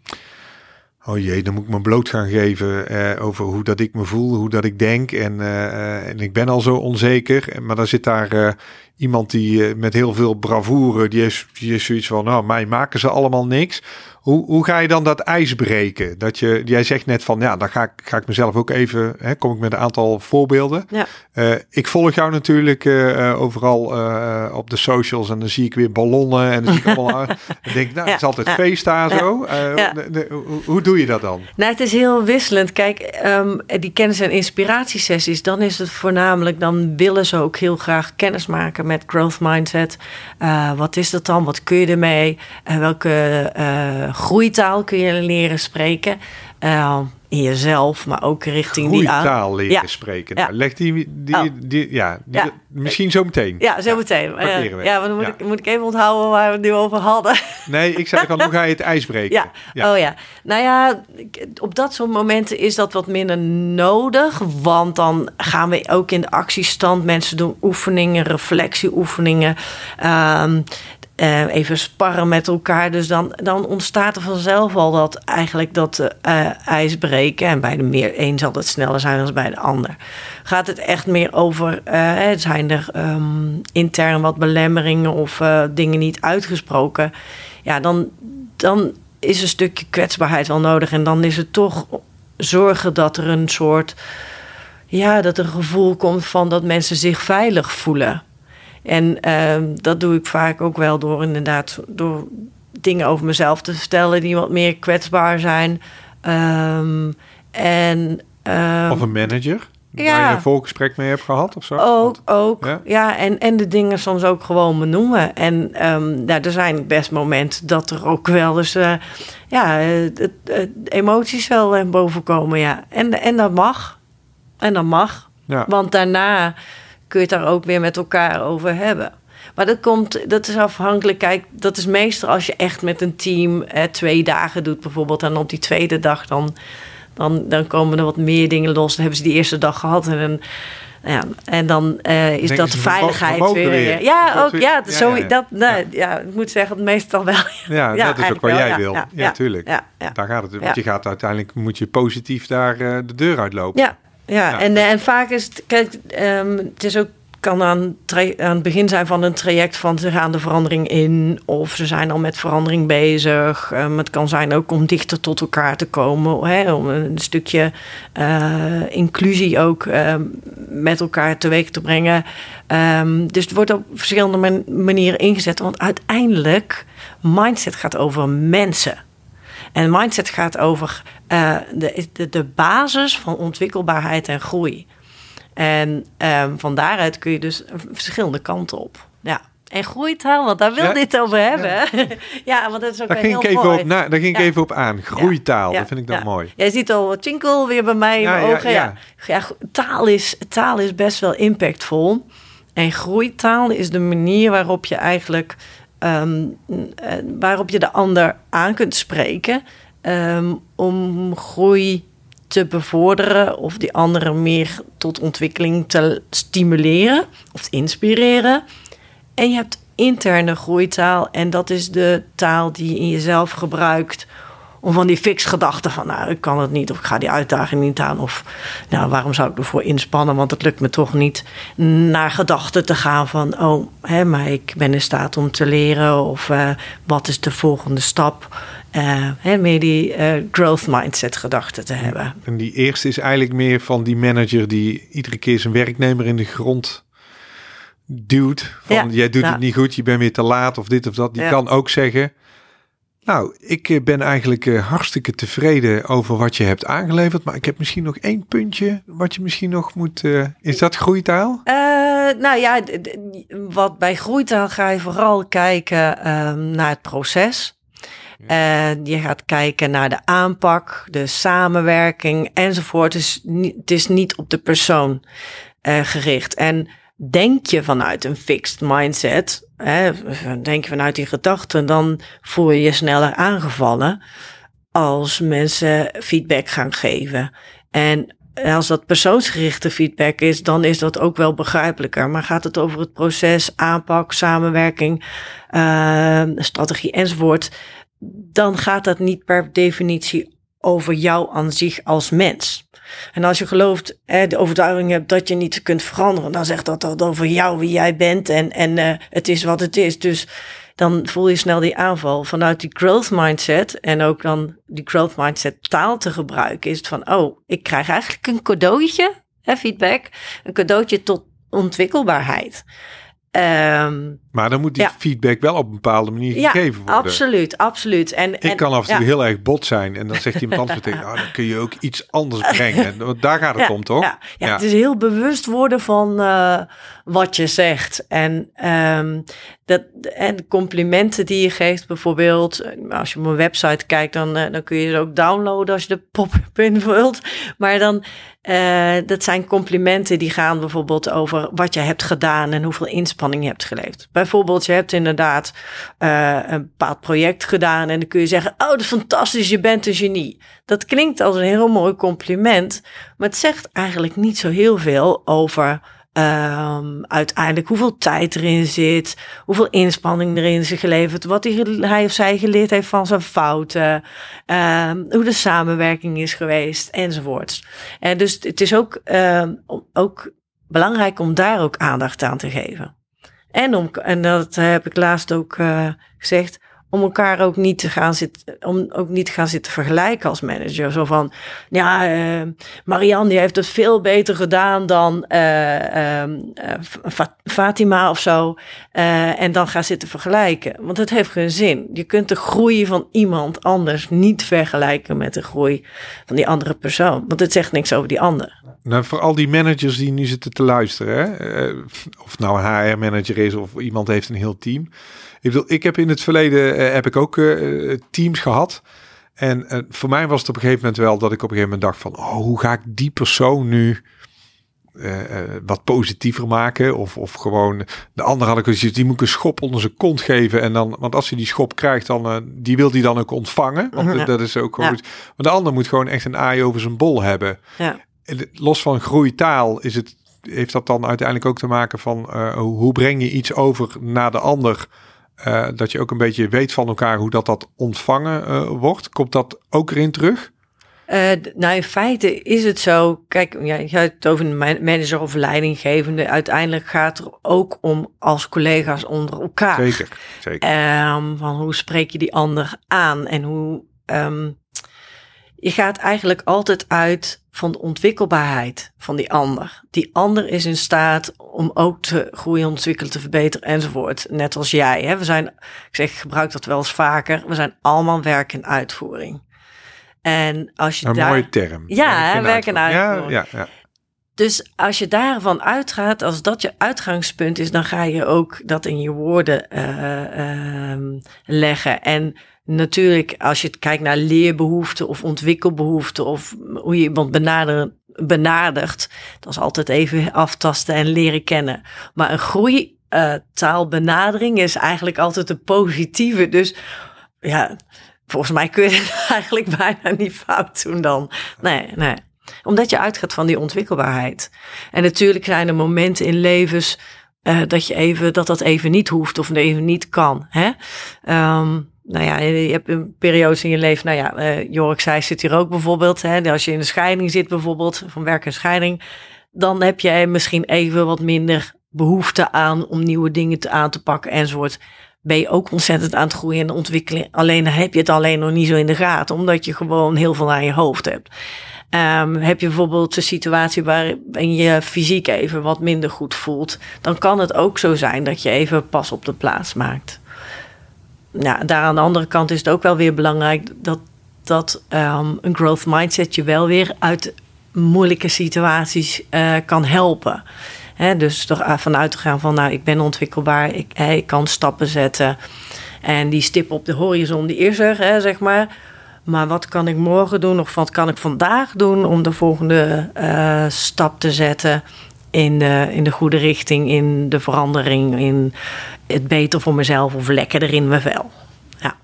Oh jee, dan moet ik me bloot gaan geven uh, over hoe dat ik me voel, hoe dat ik denk. En, uh, en ik ben al zo onzeker. Maar dan zit daar iemand die met heel veel bravoure, die is, die is zoiets van, nou, mij maken ze allemaal niks. Hoe, hoe ga je dan dat ijs breken? Dat je, jij zegt net van, ja, dan ga ik, ga ik mezelf ook even, hè, kom ik met een aantal voorbeelden. Ja. Uh, ik volg jou natuurlijk uh, overal uh, op de socials en dan zie ik weer ballonnen en dan zie ik allemaal, en denk, nou, het is altijd ja. feest daar zo. De, de, hoe, hoe doe je dat dan? Nou, het is heel wisselend. Kijk, um, die kennis- en inspiratiesessies, dan is het voornamelijk, dan willen ze ook heel graag kennis maken met growth mindset. wat is dat dan? Wat kun je ermee? welke groeitaal kun je leren spreken. Uh, in jezelf, maar ook richting die aan. taal leren ja. spreken. Nou, leg die, die, oh. die ja, die, ja, misschien zo meteen. Ja, zo meteen. Uh, ja, maar dan moet, Ik, moet ik even onthouden waar we het nu over hadden. Nee, ik zei van hoe ga je het ijs breken? Ja. oh ja. Nou ja, op dat soort momenten is dat wat minder nodig, want dan gaan we ook in de actiestand. Mensen doen oefeningen, reflectieoefeningen. Um, uh, even sparren met elkaar. Dus dan, dan ontstaat er vanzelf al dat eigenlijk dat uh, ijs breken. En bij de meer een zal het sneller zijn dan bij de ander. Gaat het echt meer over, uh, zijn er um, intern wat belemmeringen of dingen niet uitgesproken? Ja, dan, dan is een stukje kwetsbaarheid wel nodig. En dan is het toch zorgen dat er een soort, ja, dat er een gevoel komt van dat mensen zich veilig voelen. En uh, dat doe ik vaak ook wel door inderdaad door dingen over mezelf te vertellen die wat meer kwetsbaar zijn. Um, en, um, of een manager? Ja. Waar je een voorgesprek mee hebt gehad of zo? Ook, ook. Ja, ja en, en de dingen soms ook gewoon benoemen. En um, nou, er zijn best momenten dat er ook wel eens uh, ja, emoties wel boven komen. Ja. En, en dat mag. En dat mag. Ja. Want daarna kun je het daar ook weer met elkaar over hebben. Maar dat komt, dat is afhankelijk. Kijk, dat is meestal als je echt met een team eh, twee dagen doet, bijvoorbeeld. En op die tweede dag dan, dan, dan komen er wat meer dingen los. Dan hebben ze die eerste dag gehad. En dan, ja, en dan uh, is dat de veiligheid weer, weer. Ja, ook, ja, zo, ja, dat, ja. ik moet zeggen, meestal wel. Ja, dat is ook wat jij wil. Ja, ja, tuurlijk. Daar gaat het. Want je gaat uiteindelijk, moet je positief daar uh, de deur uitlopen. Ja, ja, En, en vaak is het, kijk, um, het is ook kan aan, aan het begin zijn van een traject van ze gaan de verandering in of ze zijn al met verandering bezig. Um, het kan zijn ook om dichter tot elkaar te komen, hè, om een stukje uh, inclusie ook um, met elkaar teweeg te brengen. Um, dus het wordt op verschillende man manieren ingezet, want uiteindelijk mindset gaat over mensen. En mindset gaat over uh, de, de, de basis van ontwikkelbaarheid en groei. En um, van daaruit kun je dus verschillende kanten op. Ja. En groeitaal, want daar wil ja, dit over hebben. Ja. ja, want dat is ook daar ging heel ik even mooi. Op, nou, daar ging ik even op aan. Groeitaal, dat vind ik dan mooi. Jij ziet al twinkle weer bij mij in mijn ogen. Ja, ja. taal, is, taal is best wel impactvol. En groeitaal is de manier waarop je eigenlijk... Um, waarop je de ander aan kunt spreken... Um, om groei te bevorderen of die anderen meer tot ontwikkeling te stimuleren of te inspireren. En je hebt interne groeitaal en dat is de taal die je in jezelf gebruikt Om van die fix gedachten van, nou, ik kan het niet, of ik ga die uitdaging niet aan, of nou, waarom zou ik ervoor inspannen, want het lukt me toch niet. Naar gedachten te gaan van, oh, hè, maar ik ben in staat om te leren, of uh, wat is de volgende stap? Uh, hè, meer die uh, growth mindset gedachten te hebben. En die eerste is eigenlijk meer van die manager die iedere keer zijn werknemer in de grond duwt. Van ja, jij doet het niet goed, je bent weer te laat of dit of dat. Die kan ook zeggen, nou, ik eh, ben eigenlijk uh, hartstikke tevreden over wat je hebt aangeleverd. Maar ik heb misschien nog één puntje wat je misschien nog moet. Uh, is dat groeitaal? nou ja, wat bij groeitaal ga je vooral kijken um, naar het proces. En je gaat kijken naar de aanpak, de samenwerking enzovoort. Dus het is niet op de persoon gericht. En denk je vanuit een fixed mindset, hè, denk je vanuit die gedachten, dan voel je je sneller aangevallen als mensen feedback gaan geven. En als dat persoonsgerichte feedback is, dan is dat ook wel begrijpelijker. Maar gaat het over het proces, aanpak, samenwerking, uh, strategie enzovoort, dan gaat dat niet per definitie over jou aan zich als mens. En als je gelooft, hè, de overtuiging hebt dat je niet kunt veranderen, dan zegt dat dat over jou, wie jij bent en, en uh, het is wat het is. Dus dan voel je snel die aanval. Vanuit die growth mindset en ook dan die growth mindset taal te gebruiken, is het van, oh, ik krijg eigenlijk een cadeautje, hè, feedback, een cadeautje tot ontwikkelbaarheid. Um, maar dan moet die feedback wel op een bepaalde manier ja, gegeven worden. Absoluut, absoluut. En, ik kan af en toe heel erg bot zijn en dan zegt iemand anders meteen, nou, dan kun je ook iets anders brengen. Want daar gaat het om, toch? Ja, het is heel bewust worden van uh, wat je zegt. En, um, dat, en complimenten die je geeft, bijvoorbeeld, als je op een website kijkt, dan, uh, dan kun je ze ook downloaden als je de pop-up invult. Maar dan uh, dat zijn complimenten die gaan bijvoorbeeld over wat je hebt gedaan en hoeveel inspanning je hebt geleverd. Bijvoorbeeld, je hebt inderdaad uh, een bepaald project gedaan en dan kun je zeggen: Oh, dat is fantastisch, je bent een genie. Dat klinkt als een heel mooi compliment, maar het zegt eigenlijk niet zo heel veel over Um, uiteindelijk hoeveel tijd erin zit, hoeveel inspanning erin is geleverd, wat hij, of zij geleerd heeft van zijn fouten, um, hoe de samenwerking is geweest, enzovoorts. En dus het is ook, um, ook belangrijk om daar ook aandacht aan te geven. En, om, en dat heb ik laatst ook uh, gezegd, om elkaar ook niet te gaan zitten, om ook niet te gaan zitten vergelijken als manager. Zo van, ja, uh, Marianne die heeft het veel beter gedaan dan uh, uh, Fatima of zo. en dan gaan zitten vergelijken. Want het heeft geen zin. Je kunt de groei van iemand anders niet vergelijken met de groei van die andere persoon. Want het zegt niks over die ander. Nou, voor al die managers die nu zitten te luisteren, hè? of nou een HR-manager is of iemand heeft een heel team. Ik bedoel, ik heb in het verleden uh, heb ik ook uh, teams gehad. En uh, voor mij was het op een gegeven moment wel dat ik op een gegeven moment dacht van, oh, hoe ga ik die persoon nu wat positiever maken? Of, of gewoon de andere had ik gezien, die moet ik een schop onder zijn kont geven. En dan, want als hij die schop krijgt, dan die wil die dan ook ontvangen. Want ja. dat is ook goed. Maar de ander moet gewoon echt een aai over zijn bol hebben. Ja. Los van groeitaal is het, heeft dat dan uiteindelijk ook te maken van hoe breng je iets over naar de ander uh, dat je ook een beetje weet van elkaar hoe dat, dat ontvangen uh, wordt. Komt dat ook erin terug? Uh, nou, in feite is het zo. Kijk, ja, je hebt het over een manager of leidinggevende. Uiteindelijk gaat het er ook om als collega's onder elkaar. Zeker, zeker. Um, van hoe spreek je die ander aan en hoe. Um, je gaat eigenlijk altijd uit van de ontwikkelbaarheid van die ander. Die ander is in staat om ook te groeien, ontwikkelen, te verbeteren enzovoort. Net als jij. Hè? We zijn, ik zeg, ik gebruik dat wel eens vaker. We zijn allemaal werk in uitvoering. En als je een daar, mooie term. Ja, werk in uitvoering. Ja, ja, ja. Dus als je daarvan uitgaat, als dat je uitgangspunt is, dan ga je ook dat in je woorden uh, uh, leggen. En natuurlijk, als je kijkt naar leerbehoeften of ontwikkelbehoeften of hoe je iemand benadert, benadert, dat is altijd even aftasten en leren kennen. Maar een groeitaalbenadering uh, is eigenlijk altijd een positieve. Dus ja, volgens mij kun je het eigenlijk bijna niet fout doen dan. Nee, nee. Omdat je uitgaat van die ontwikkelbaarheid. En natuurlijk zijn er momenten in levens uh, dat je even dat dat even niet hoeft of even niet kan. Hè? Um, nou ja, je hebt een periode in je leven. Nou ja, uh, Jorik zei, zit hier ook bijvoorbeeld. Hè, als je in de scheiding zit bijvoorbeeld, van werk en scheiding. Dan heb je misschien even wat minder behoefte aan om nieuwe dingen te, aan te pakken enzovoort. Ben je ook ontzettend aan het groeien en ontwikkelen. Alleen heb je het alleen nog niet zo in de gaten, omdat je gewoon heel veel aan je hoofd hebt. Um, heb je bijvoorbeeld een situatie waarin je fysiek even wat minder goed voelt, dan kan het ook zo zijn dat je even pas op de plaats maakt. Ja, daar aan de andere kant is het ook wel weer belangrijk dat, dat um, een growth mindset je wel weer uit moeilijke situaties uh, kan helpen. He, dus toch vanuit te gaan van, nou, ik ben ontwikkelbaar, ik, ik kan stappen zetten. En die stip op de horizon, die is er, hè, zeg maar. Maar wat kan ik morgen doen of wat kan ik vandaag doen om de volgende uh, stap te zetten in de, in de goede richting, in de verandering, in het beter voor mezelf of lekkerder in mijn vel. Ja.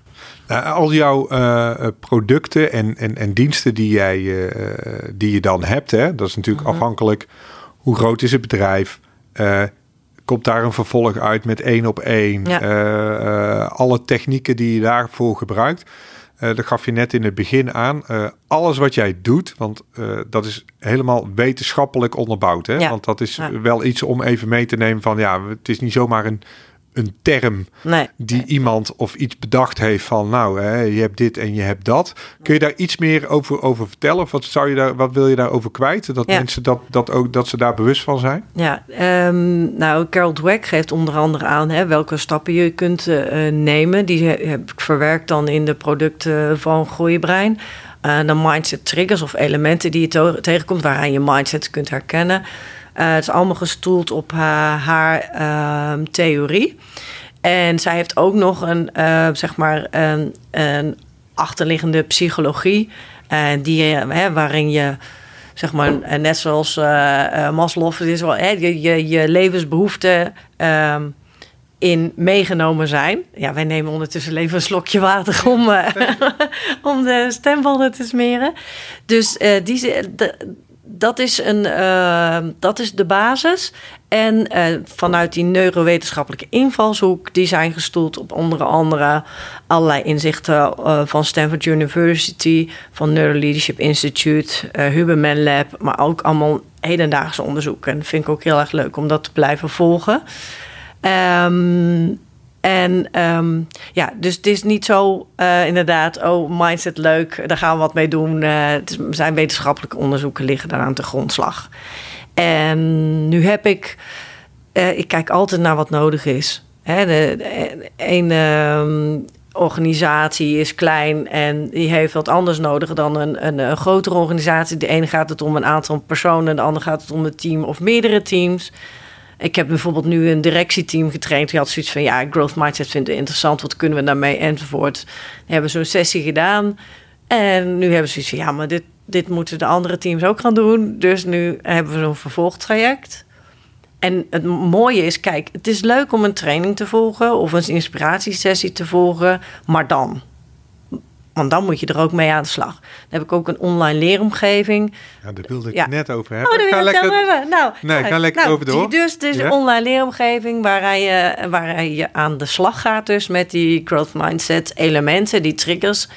Nou, al jouw uh, producten en, en, en diensten die, jij, uh, die je dan hebt, hè, dat is natuurlijk mm -hmm. afhankelijk hoe groot is het bedrijf. komt daar een vervolg uit met één op één? Ja. alle technieken die je daarvoor gebruikt. Uh, dat gaf je net in het begin aan. Uh, alles wat jij doet, want uh, dat is helemaal wetenschappelijk onderbouwd. Hè? Ja. Want dat is ja. wel iets om even mee te nemen van ja, het is niet zomaar een een term nee. die iemand of iets bedacht heeft van nou, hè, je hebt dit en je hebt dat. Kun je daar iets meer over, over vertellen? Of wat, zou je daar, wat wil je daarover kwijt? Dat ja. mensen dat, dat ook dat ze daar bewust van zijn? Ja, um, nou, Carol Dweck geeft onder andere aan hè, welke stappen je kunt uh, nemen. Die heb ik verwerkt dan in de producten van Groeibrein. Uh, de mindset triggers of elementen die je tegenkomt, waaraan je mindset kunt herkennen. Uh, het is allemaal gestoeld op haar, haar uh, theorie. En zij heeft ook nog een, uh, zeg maar, een, een, achterliggende psychologie. die, hè, waarin je, zeg maar, net zoals Maslow, het is wel, hè, je, je, je levensbehoeften ehm, in meegenomen zijn. Ja, wij nemen ondertussen even een slokje water om, om de stembanden te smeren. Dus die, de, dat is, een, uh, dat is de basis. En uh, vanuit die neurowetenschappelijke invalshoek, die zijn gestoeld op onder andere allerlei inzichten uh, van Stanford University, van Neuroleadership Institute, Huberman Lab, maar ook allemaal hedendaagse onderzoeken. En dat vind ik ook heel erg leuk om dat te blijven volgen. Um, en um, ja, dus het is niet zo uh, inderdaad, oh, mindset leuk, daar gaan we wat mee doen. Uh, zijn wetenschappelijke onderzoeken liggen daar aan de grondslag. En nu heb ik, uh, ik kijk altijd naar wat nodig is. Hè, de, een um, organisatie is klein en die heeft wat anders nodig dan een, een, een grotere organisatie. De ene gaat het om een aantal personen, de andere gaat het om een team of meerdere teams. Ik heb bijvoorbeeld nu een directieteam getraind. Die had zoiets van, ja, growth mindset vinden interessant. Wat kunnen we daarmee? Enzovoort. We hebben zo'n sessie gedaan. En nu hebben ze zoiets van, ja, maar dit, dit moeten de andere teams ook gaan doen. Dus nu hebben we zo'n vervolgtraject. En het mooie is, kijk, het is leuk om een training te volgen... of een inspiratiesessie te volgen, maar dan... Want dan moet je er ook mee aan de slag. Dan heb ik ook een online leeromgeving. Ja, daar wilde ik ja. net over hebben. Oh, ga lekker, hebben. Nou, nee, ga lekker nou, over door. Dus het is ja. een online leeromgeving waar je, waar je aan de slag gaat dus met die growth mindset elementen, die triggers.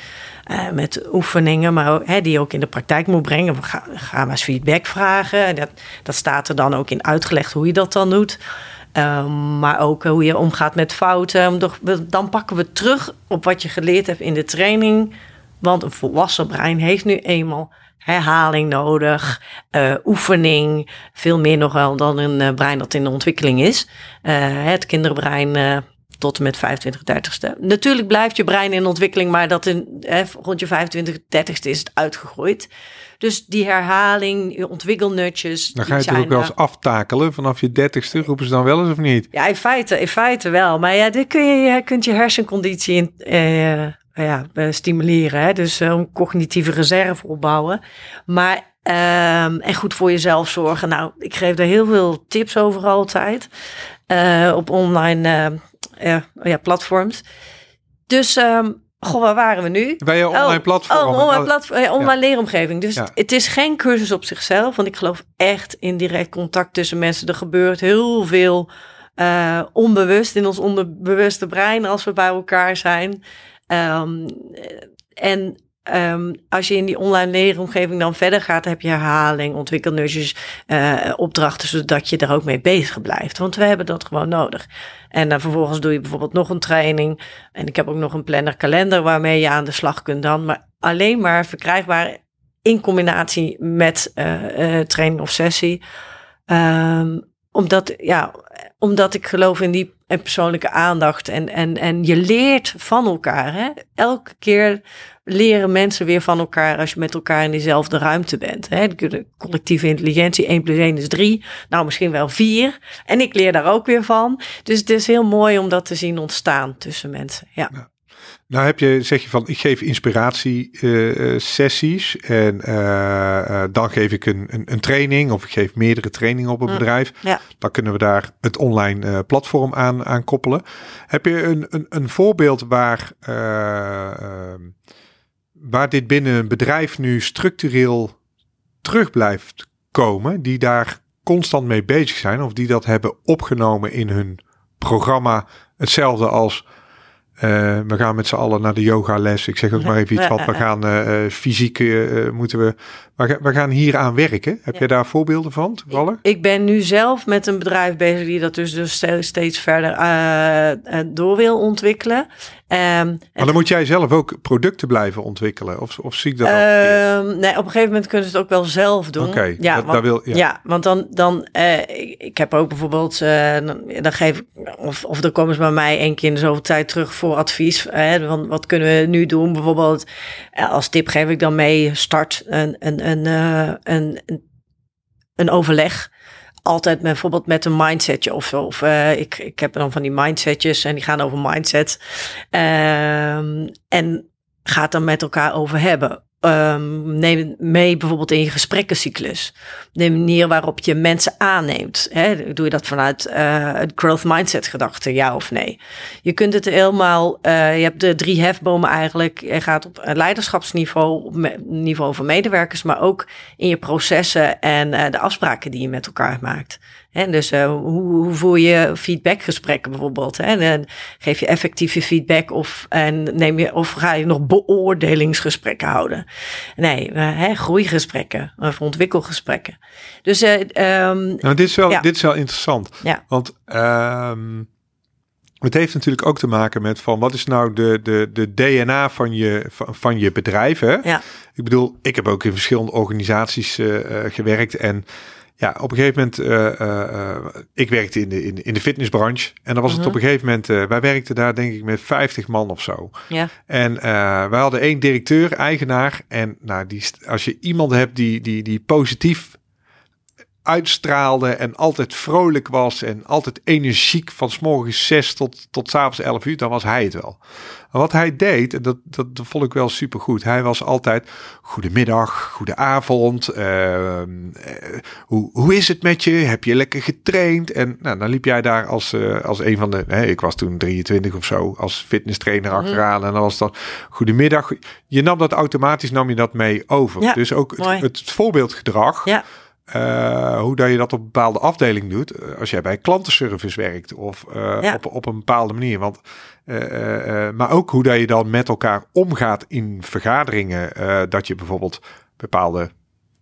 Uh, met oefeningen, maar die je ook in de praktijk moet brengen. We gaan, gaan maar eens feedback vragen. Dat, dat staat er dan ook in uitgelegd hoe je dat dan doet. Um, maar ook hoe je omgaat met fouten. Dan pakken we terug op wat je geleerd hebt in de training. Want een volwassen brein heeft nu eenmaal herhaling nodig, uh, oefening. Veel meer nog wel dan een uh, brein dat in de ontwikkeling is. Het kinderbrein tot en met 25, 30ste. Natuurlijk blijft je brein in ontwikkeling, maar dat in, rond je 25, 30ste is het uitgegroeid. Dus die herhaling, je ontwikkelnutjes. Dan ga je het ook wel eens aftakelen vanaf je dertigste. Roepen ze dan wel eens of niet? Ja, in feite, in feite wel. Maar ja, dit kun je, je kunt je hersenconditie in, uh, ja, stimuleren. Hè? Dus een cognitieve reserve opbouwen. Maar uh, en goed voor jezelf zorgen. Nou, ik geef er heel veel tips over altijd. Uh, op online ja, platforms. Dus um, Goh, waar waren we nu? Bij je online oh, platform. Oh, online, platform, ja, online ja. leeromgeving. Dus ja. het is geen cursus op zichzelf. Want ik geloof echt in direct contact tussen mensen. Er gebeurt heel veel uh, onbewust in ons onderbewuste brein als we bij elkaar zijn. Ehm, en Um, als je in die online leeromgeving dan verder gaat, heb je herhaling, ontwikkelnudges, uh, opdrachten, zodat je er ook mee bezig blijft. Want we hebben dat gewoon nodig. En dan vervolgens doe je bijvoorbeeld nog een training. En ik heb ook nog een planner kalender waarmee je aan de slag kunt dan. Maar alleen maar verkrijgbaar in combinatie met uh, uh, training of sessie. Um, omdat, ja, omdat ik geloof in die persoonlijke aandacht. En, en, en je leert van elkaar. Hè? Elke keer leren mensen weer van elkaar als je met elkaar in diezelfde ruimte bent. Hè? De collectieve intelligentie, 1 plus 1 is 3. Nou, misschien wel 4. En ik leer daar ook weer van. Dus het is heel mooi om dat te zien ontstaan tussen mensen. Ja. Nou heb je, zeg je van, ik geef inspiratiesessies uh, en uh, dan geef ik een, een, een, training of ik geef meerdere trainingen op een mm, bedrijf. Ja. Dan kunnen we daar het online platform aan, aan koppelen. Heb je een, een, een voorbeeld waar, ehm, waar dit binnen een bedrijf nu structureel terug blijft komen, die daar constant mee bezig zijn of die dat hebben opgenomen in hun programma, hetzelfde als uh, we gaan met z'n allen naar de yogales. Ik zeg ook maar even iets wat. We gaan uh, fysiek uh, moeten we. We, gaan hier aan werken. Heb je daar voorbeelden van toevallig? Ik, ik, ben nu zelf met een bedrijf bezig die dat dus, dus steeds verder door wil ontwikkelen. Um, maar dan moet jij zelf ook producten blijven ontwikkelen. Of, of zie ik dat? Uh, nee, op een gegeven moment kunnen ze het ook wel zelf doen. Oké, ja, want, wil, ja. ja. want dan, dan uh, ik, ik, heb ook bijvoorbeeld, uh, dan, geef ik, of, of dan komen ze bij mij één keer in de zoveel tijd terug voor advies. Hè, van wat kunnen we nu doen? Bijvoorbeeld, als tip geef ik dan mee, start een, een, een, een, een, een overleg altijd met, bijvoorbeeld met een mindsetje of. Of uh, ik, ik heb dan van die mindsetjes en die gaan over mindset. Um, en gaat dan met elkaar over hebben. Um, neem mee bijvoorbeeld in je gesprekkencyclus. De manier waarop je mensen aanneemt. Hè? Doe je dat vanuit uh, growth mindset gedachte, ja of nee? Je kunt het helemaal, uh, je hebt de drie hefbomen eigenlijk. Je gaat op leiderschapsniveau, op niveau van medewerkers, maar ook in je processen en uh, de afspraken die je met elkaar maakt. En dus uh, hoe, hoe voer je feedbackgesprekken bijvoorbeeld? Hè? En geef je effectieve feedback of, en neem je, of ga je nog beoordelingsgesprekken houden? Nee, uh, hè, groeigesprekken of ontwikkelgesprekken. Dus, uh, um, nou, dit, is wel, ja. dit is wel interessant. Ja. Want um, het heeft natuurlijk ook te maken met van wat is nou de, de, de DNA van je, van, van je bedrijf. Hè? Ja. Ik bedoel, ik heb ook in verschillende organisaties gewerkt en ja, op een gegeven moment, uh, ik werkte in de, in, in de fitnessbranche. En dan was het mhm. op een gegeven moment, wij werkten daar denk ik met 50 man of zo. Ja. En wij hadden één directeur, eigenaar. En nou, die, als je iemand hebt die, die, die positief uitstraalde en altijd vrolijk was en altijd energiek van s morgens 6 tot, tot s avonds 11 uur, dan was hij het wel. Wat hij deed, en dat, dat, dat vond ik wel super goed. Hij was altijd goedemiddag, goedenavond. Uh, hoe, hoe is het met je? Heb je lekker getraind? En nou, dan liep jij daar als, uh, als een van de, hè, ik was toen 23 of zo, als fitnesstrainer mm achteraan. En dan was dat goedemiddag. Je nam dat automatisch, nam je dat mee over. Ja, dus ook het, het, voorbeeldgedrag. Ja uh, hoe dat je dat op een bepaalde afdeling doet. Eh, als jij bij klantenservice werkt of uh, op, op een bepaalde manier. Want, uh, maar ook hoe dat je dan met elkaar omgaat in vergaderingen. dat je bijvoorbeeld bepaalde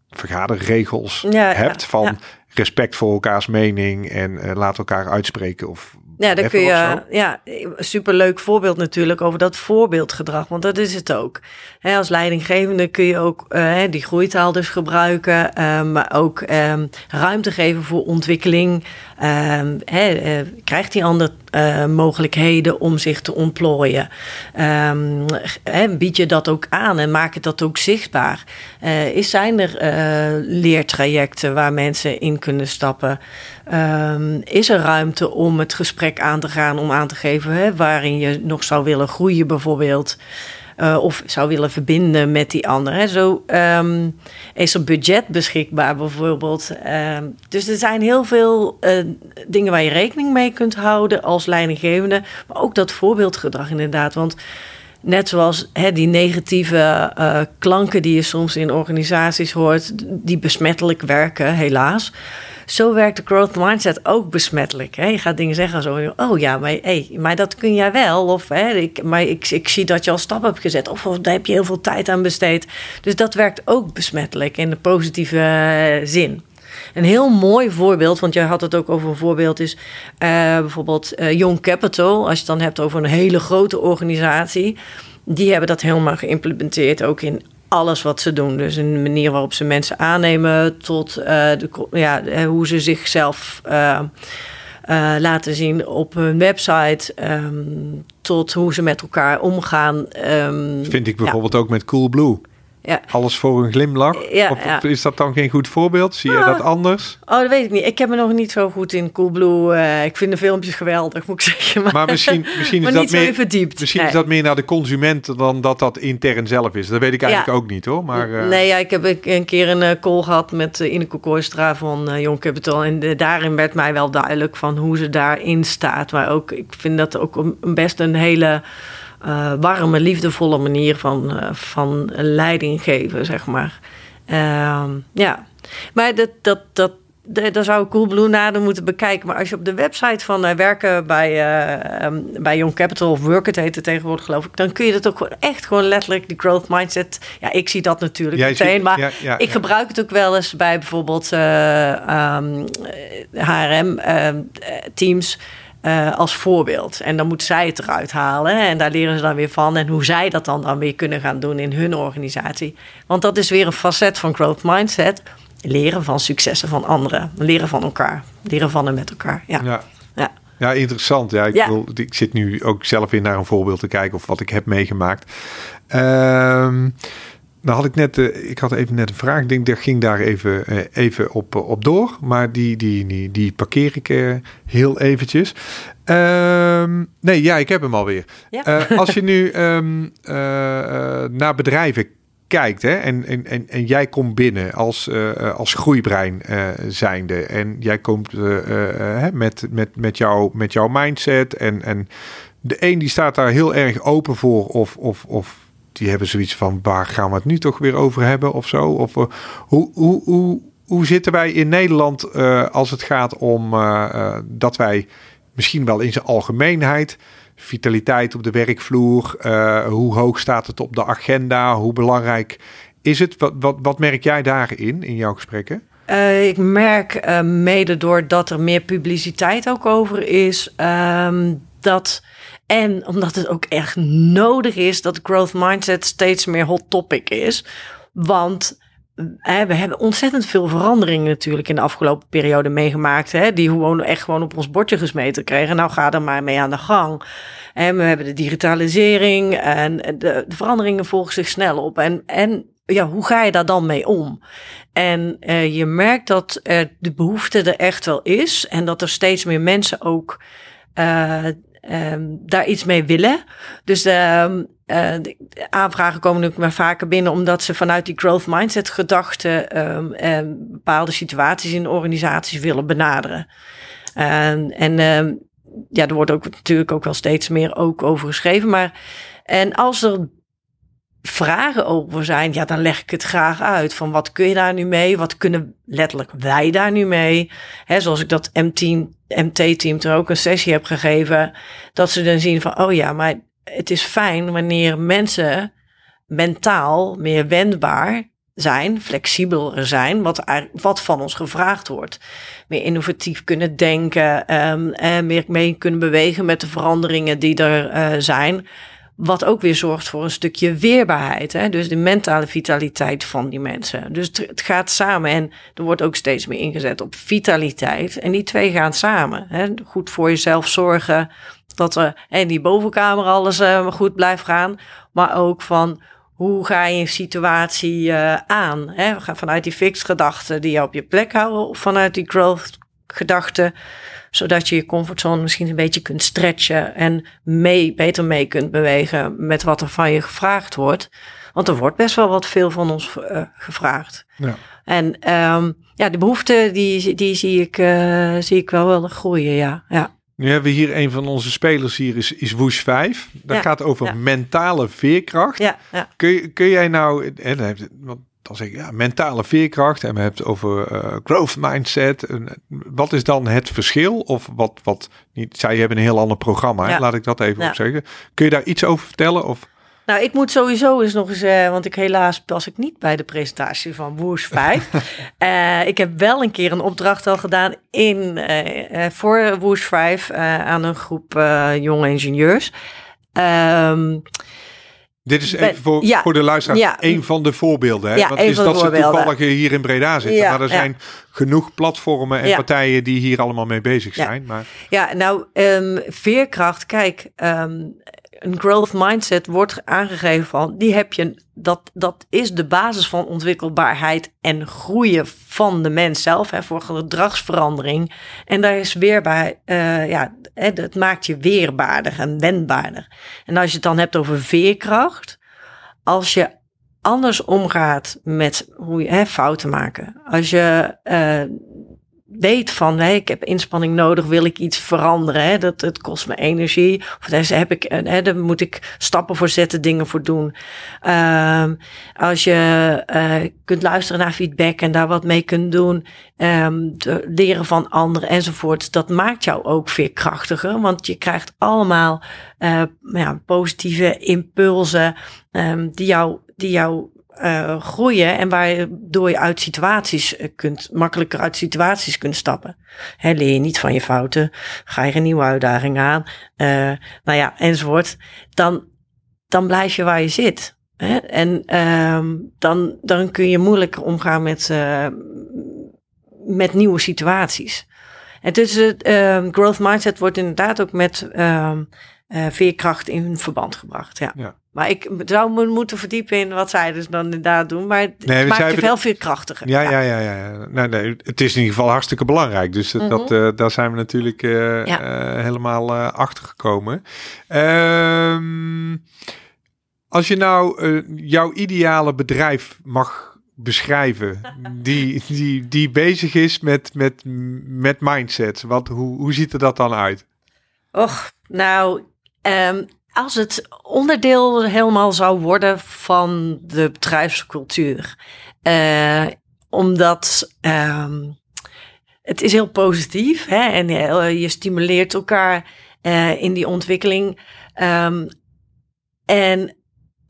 vergaderregels ja, hebt van respect voor elkaars mening en laat elkaar uitspreken of ja, dan kun je, ja, superleuk voorbeeld natuurlijk over dat voorbeeldgedrag, want dat is het ook. als leidinggevende kun je ook uh, die groeitaal dus gebruiken, um, maar ook um, ruimte geven voor ontwikkeling. Um, uh, krijgt die ander uh, mogelijkheden om zich te ontplooien? bied je dat ook aan en maak het dat ook zichtbaar? is, zijn er leertrajecten waar mensen in kunnen stappen? Is er ruimte om het gesprek aan te gaan, om aan te geven hè, waarin je nog zou willen groeien bijvoorbeeld? Uh, of zou willen verbinden met die ander. Hè. Zo um, is er budget beschikbaar bijvoorbeeld. Um, dus er zijn heel veel uh, dingen waar je rekening mee kunt houden als leidinggevende. Maar ook dat voorbeeldgedrag inderdaad. Want net zoals hè, die negatieve uh, klanken die je soms in organisaties hoort, die besmettelijk werken, helaas zo werkt de growth mindset ook besmettelijk. Hè? Je gaat dingen zeggen zo, oh ja, maar, hey, maar dat kun jij wel. Of hè, ik, maar ik, ik zie dat je al stap hebt gezet. Of, daar heb je heel veel tijd aan besteed. Dus dat werkt ook besmettelijk in de positieve eh, zin. Een heel mooi voorbeeld, want jij had het ook over een voorbeeld, is uh, bijvoorbeeld uh, Young Capital. Als je het dan hebt over een hele grote organisatie. Die hebben dat helemaal geïmplementeerd, ook in alles wat ze doen. Dus een manier waarop ze mensen aannemen tot uh, de, ja, hoe ze zichzelf laten zien op hun website. Um, tot hoe ze met elkaar omgaan. Um, Vind ik bijvoorbeeld ja. ook met Coolblue. Ja. Alles voor een glimlach? Ja, of ja. is dat dan geen goed voorbeeld? Zie je dat anders? Oh, dat weet ik niet. Ik heb me nog niet zo goed in Coolblue. Uh, ik vind de filmpjes geweldig, moet ik zeggen. Maar, maar misschien, misschien, is, dat meer, verdiept. misschien is dat meer naar de consument dan dat dat intern zelf is. Dat weet ik eigenlijk ook niet hoor. Maar, uh... Nee, ja, ik heb een keer een uh, call gehad met Ineke Kooistra van Young Capital. En daarin werd mij wel duidelijk van hoe ze daarin staat. Maar ook, ik vind dat ook een, best een hele uh, warme, liefdevolle manier van, uh, van leiding geven, zeg maar. Uh, ja, maar dat, dat, dat, daar zou ik Coolblue nader moeten bekijken. Maar als je op de website van uh, werken bij, um, bij Young Capital of Work het heet het tegenwoordig geloof ik, dan kun je dat ook gewoon echt gewoon letterlijk die growth mindset. Ja, ik zie dat natuurlijk meteen, ziet, maar ja, ja, ik gebruik het ook wel eens bij bijvoorbeeld um, HRM teams. Uh, als voorbeeld. En dan moet zij het eruit halen. En daar leren ze dan weer van. En hoe zij dat dan, dan weer kunnen gaan doen in hun organisatie. Want dat is weer een facet van growth mindset. Leren van successen van anderen. Leren van elkaar. Leren van en met elkaar. Ja. ja. ja. Ja, interessant. Ja, ik, ja. Wil, ik zit nu ook zelf weer naar een voorbeeld te kijken of wat ik heb meegemaakt. Ehm nou had ik net, uh, ik had even net een vraag. Ik denk, dat ging daar even, uh, even op, op door. Maar die, die, die, die parkeer ik uh, heel eventjes. Um, nee, ja, ik heb hem alweer. Ja. als je nu um, naar bedrijven kijkt hè, en, en, en, en jij komt binnen als, als groeibrein zijnde. En jij komt met, met, met, jou, met jouw mindset. En, en de een die staat daar heel erg open voor of, of, of die hebben zoiets van waar gaan we het nu toch weer over hebben of zo? Of uh, hoe, hoe, hoe, hoe zitten wij in Nederland uh, als het gaat om uh, dat wij misschien wel in zijn algemeenheid vitaliteit op de werkvloer, hoe hoog staat het op de agenda, hoe belangrijk is het? Wat, wat, wat merk jij daarin in jouw gesprekken? Ik merk uh, mede doordat er meer publiciteit ook over is, um, dat en omdat het ook echt nodig is dat growth mindset steeds meer hot topic is. Want hè, we hebben ontzettend veel veranderingen natuurlijk in de afgelopen periode meegemaakt. Hè, die gewoon echt gewoon op ons bordje gesmeten kregen. Nou, ga er maar mee aan de gang. En we hebben de digitalisering en de, de veranderingen volgen zich snel op. En, en ja, hoe ga je daar dan mee om? En uh, je merkt dat uh, de behoefte er echt wel is. En dat er steeds meer mensen ook uh, um, daar iets mee willen. Dus um, uh, de aanvragen komen natuurlijk maar vaker binnen omdat ze vanuit die growth mindset gedachte um, bepaalde situaties in organisaties willen benaderen. en ja, er wordt ook natuurlijk ook wel steeds meer ook over geschreven. Maar en als er vragen over zijn, ja, dan leg ik het graag uit. Van wat kun je daar nu mee? Wat kunnen letterlijk wij daar nu mee? He, zoals ik dat M-team, MT-team er ook een sessie heb gegeven. Dat ze dan zien van, oh ja, maar het is fijn wanneer mensen mentaal meer wendbaar zijn, flexibeler zijn, wat, wat van ons gevraagd wordt. Meer innovatief kunnen denken, en meer mee kunnen bewegen met de veranderingen die er uh, zijn. Wat ook weer zorgt voor een stukje weerbaarheid. Hè? Dus de mentale vitaliteit van die mensen. Dus het, gaat samen. En er wordt ook steeds meer ingezet op vitaliteit. En die twee gaan samen. Hè? Goed voor jezelf zorgen. Dat er in die bovenkamer alles uh, goed blijft gaan. Maar ook van hoe ga je een situatie uh, aan? Hè? Vanuit die fixed gedachten die je op je plek houden. Of vanuit die growth gedachten zodat je je comfortzone misschien een beetje kunt stretchen en mee, beter mee kunt bewegen met wat er van je gevraagd wordt. Want er wordt best wel wat veel van ons uh, gevraagd. Ja. En um, ja, de behoefte die, die zie, ik, uh, zie ik wel wel groeien, ja. ja. Nu hebben we hier een van onze spelers hier, is, is Woes 5. Dat ja, gaat over ja. mentale veerkracht. Ja, kun, kun jij nou, want dan zeg ik ja, mentale veerkracht en we hebben het over uh, growth mindset. wat is dan het verschil? Of wat, wat niet, zij hebben een heel ander programma, laat ik dat even op zeggen. Kun je daar iets over vertellen? Of? Nou, ik moet sowieso eens nog eens, uh, want ik helaas pas ik niet bij de presentatie van Woers 5. uh, ik heb wel een keer een opdracht al gedaan in, voor Woers 5 aan een groep jonge ingenieurs. Um, dit is even voor, voor de luisteraar ja, een van de voorbeelden. Hè? Ja, is dat ze toevallig hier in Breda zitten. maar er zijn genoeg platformen en partijen die hier allemaal mee bezig zijn. Maar... Ja, nou, um, veerkracht, kijk, um, een growth mindset wordt aangegeven van, die heb je, dat, dat is de basis van ontwikkelbaarheid en groeien van de mens zelf, hè, voor gedragsverandering. En daar is weerbaar, uh, ja, het maakt je weerbaarder en wendbaarder. En als je het dan hebt over veerkracht, als je anders omgaat met hoe je hè, fouten maken, als je uh, weet van, hé, ik heb inspanning nodig, wil ik iets veranderen, hè, dat het kost me energie, of daar heb ik, hè, daar moet ik stappen voor zetten, dingen voor doen. Um, als je uh, kunt luisteren naar feedback en daar wat mee kunt doen, um, leren van anderen enzovoort, dat maakt jou ook veerkrachtiger, want je krijgt allemaal uh, ja, positieve impulsen um, die jou, die jou uh, groeien en waardoor je uit situaties eh, kunt, makkelijker uit situaties kunt stappen. Leer je niet van je fouten, ga je een nieuwe uitdaging aan, uh, nou ja, enzovoort. Dan, dan blijf je waar je zit. En um, dan, dan kun je moeilijker omgaan met, met nieuwe situaties. En dus het um, growth mindset wordt inderdaad ook met um, veerkracht in verband gebracht. Ja. ja. Maar ik zou me moeten verdiepen in wat zij dus dan inderdaad doen. Maar het nee, maakt je wel veel krachtiger. Ja, ja, ja. ja, Nee, nee, het is in ieder geval hartstikke belangrijk. Dus dat, mhm. eh, daar zijn we natuurlijk uh, helemaal achter gekomen. Ehm, als je nou jouw ideale bedrijf mag beschrijven, die, die, die bezig is met, met, met mindset. Wat, hoe, hoe ziet er dat dan uit? Och, nou... Um, als het onderdeel helemaal zou worden van de bedrijfscultuur. Uh, omdat um, het is heel positief hè, en je stimuleert elkaar uh, in die ontwikkeling. Um, en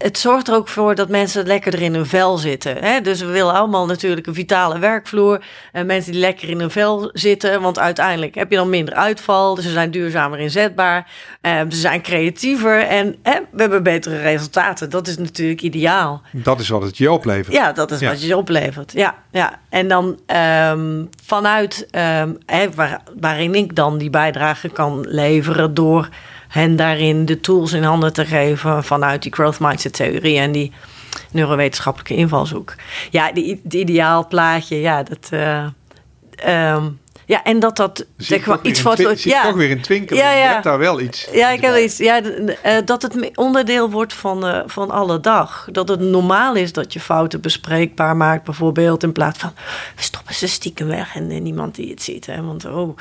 het zorgt er ook voor dat mensen lekkerder in hun vel zitten. Hè? Dus we willen allemaal natuurlijk een vitale werkvloer. En mensen die lekker in hun vel zitten. Want uiteindelijk heb je dan minder uitval. Dus ze zijn duurzamer inzetbaar. Uh, ze zijn creatiever. En hè, we hebben betere resultaten. Dat is natuurlijk ideaal. Dat is wat het je oplevert. Ja, dat is wat je oplevert. Ja, ja. En dan um, vanuit um, hè, waar, waarin ik dan die bijdrage kan leveren door hen daarin de tools in handen te geven vanuit die growth mindset theorie en die neurowetenschappelijke invalshoek. Ja, die ideaal plaatje, ja, dat. Uh, um, ja, en dat dat zeg maar iets van. Ja, toch weer een twinkel. Ja, ja. Je hebt daar wel iets. Ja, ik heb iets. Ja, uh, dat het onderdeel wordt van, uh, van alle dag. Dat het normaal is dat je fouten bespreekbaar maakt, bijvoorbeeld. In plaats van we stoppen ze stiekem weg en uh, niemand die het ziet. Hè, want oh.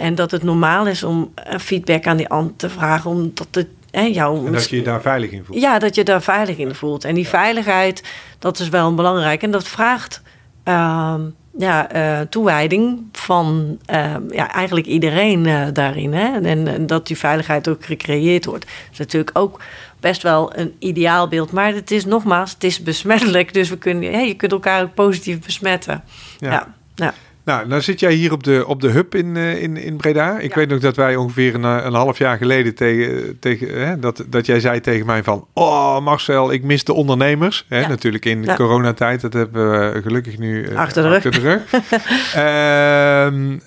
en dat het normaal is om feedback aan die ander te vragen, omdat het en, jou, en dat je je daar veilig in voelt. Ja, dat je daar veilig in voelt. En die veiligheid, dat is wel belangrijk. En dat vraagt uh, ja, uh, toewijding van uh, ja, eigenlijk iedereen uh, daarin. Hè? En, en, dat die veiligheid ook gecreëerd wordt. Dat is natuurlijk ook best wel een ideaal beeld. Maar het is nogmaals, het is besmettelijk. Dus we kunnen, ja, je kunt elkaar ook positief besmetten. ja. ja. Ja. Nou, nou zit jij hier op de, op de hub in, uh, in, in Breda. Ik weet nog dat wij ongeveer een, eh, een half jaar geleden tegen, tegen hè, dat, dat jij zei tegen mij van, oh Marcel, ik mis de ondernemers. Hè, Natuurlijk in ja. coronatijd, dat hebben we gelukkig nu uh, achter de rug. Achter de rug.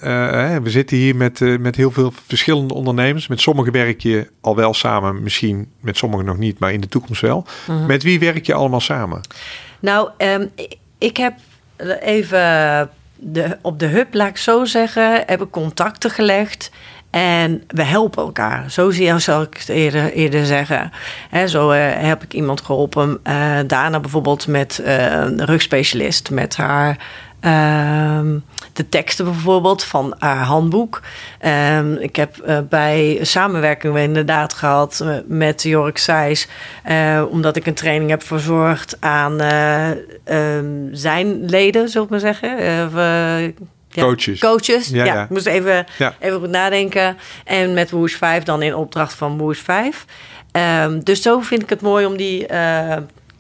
uh, we zitten hier met, met heel veel verschillende ondernemers. Met sommigen werk je al wel samen, misschien met sommigen nog niet, maar in de toekomst wel. Mhm. Met wie werk je allemaal samen? Nou, um, ik heb even de, op de hub, laat ik zo zeggen, heb ik contacten gelegd. En we helpen elkaar. Zo zal ik het eerder, eerder zeggen. Zo uh, heb ik iemand geholpen. Uh, Dana bijvoorbeeld met uh, een rugspecialist. Met haar Ehm, de teksten bijvoorbeeld van haar handboek. Ehm, ik heb uh, bij samenwerking inderdaad gehad uh, met Jork Seijs. Uh, omdat ik een training heb verzorgd aan um, zijn leden, zullen ik maar zeggen. Ja, coaches. Coaches, ja. ja. Ik moest even, even goed nadenken. En met Woosh 5 dan in opdracht van Woosh 5. dus zo vind ik het mooi om die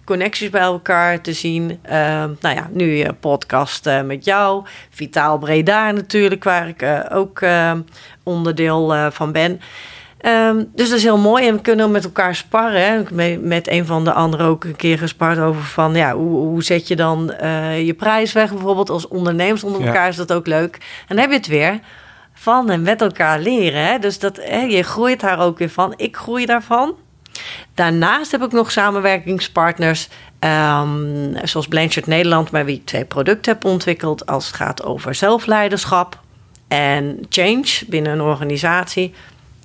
connecties bij elkaar te zien. Uh, nou ja, nu je podcast uh, met jou. Vitaal Breda natuurlijk, waar ik uh, ook ehm, onderdeel eh, van ben. Um, dus dat is heel mooi en we kunnen met elkaar sparren. Hè. Met, met een van de anderen ook een keer gespart over van... ja, hoe, hoe zet je dan je prijs weg bijvoorbeeld als ondernemers onder elkaar? Is dat ook leuk. En dan heb je het weer van en met elkaar leren. Hè. Dus dat, hè, je groeit daar ook weer van. Ik groei daarvan. Daarnaast heb ik nog samenwerkingspartners, um, zoals Blanchard Nederland, met wie ik twee producten heb ontwikkeld als het gaat over zelfleiderschap en change binnen een organisatie.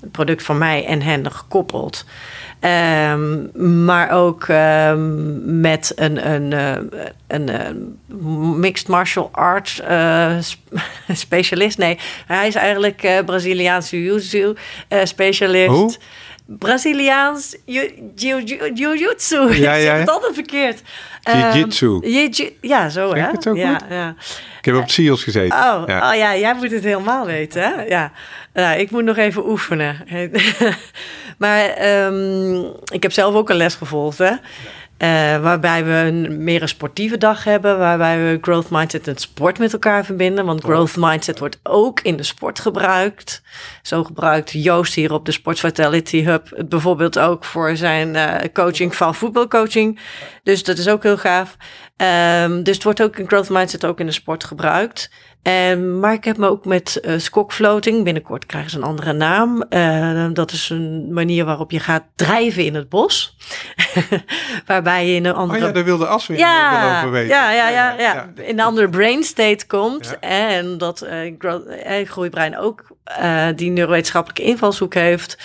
Een product van mij en hen gekoppeld. Um, maar ook um, met een, uh, een, een, mixed martial arts uh, specialist. Nee, hij is eigenlijk uh, Braziliaanse jiu-jitsu specialist. Braziliaans jiu-jitsu. Ja, ja. Ik het altijd verkeerd. Jiu-jitsu. Um, ja, zo hè. Het ook ja, goed? ja. Ik heb op SEALS gezeten. Oh ja. oh ja, jij moet het helemaal weten hè. Ja. Nou, ik moet nog even oefenen. maar um, ik heb zelf ook een les gevolgd hè. Uh, waarbij we een, meer een sportieve dag hebben. Waarbij we growth mindset en sport met elkaar verbinden. Want growth mindset wordt ook in de sport gebruikt. Zo gebruikt Joost hier op de Sports Vitality Hub het bijvoorbeeld ook voor zijn uh, coaching van voetbalcoaching. Dus dat is ook heel gaaf. Um, dus het wordt ook in growth mindset ook in de sport gebruikt. Um, maar ik heb me ook met uh, skokfloating. Binnenkort krijgen ze een andere naam. Uh, dat is een manier waarop je gaat drijven in het bos. Waarbij je in een andere. Oh ja, daar wilde As weer ja, over weten. Ja, ja, ja, ja, ja. In een andere brain state komt. En dat uh, groeibrein ook die neurowetenschappelijke invalshoek heeft.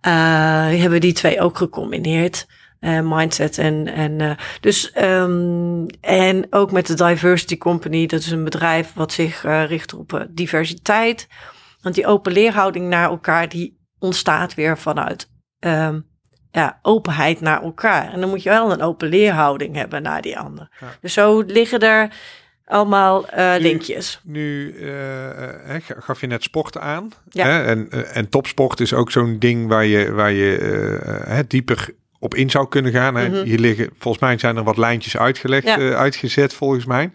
hebben die twee ook gecombineerd. Uh, mindset en, en uh, dus um, en ook met de Diversity Company, dat is een bedrijf wat zich uh, richt op diversiteit. Want die open leerhouding naar elkaar, die ontstaat weer vanuit um, ja, openheid naar elkaar. En dan moet je wel een open leerhouding hebben naar die ander. Ja. Dus zo liggen er allemaal uh, nu, linkjes. Nu uh, gaf je net sport aan. Ja. Hè? En, en topsport is ook zo'n ding waar je, waar je dieper op in zou kunnen gaan. Mm -hmm. Hier liggen, volgens mij zijn er wat lijntjes uitgelegd, ja. uh, uitgezet volgens mij.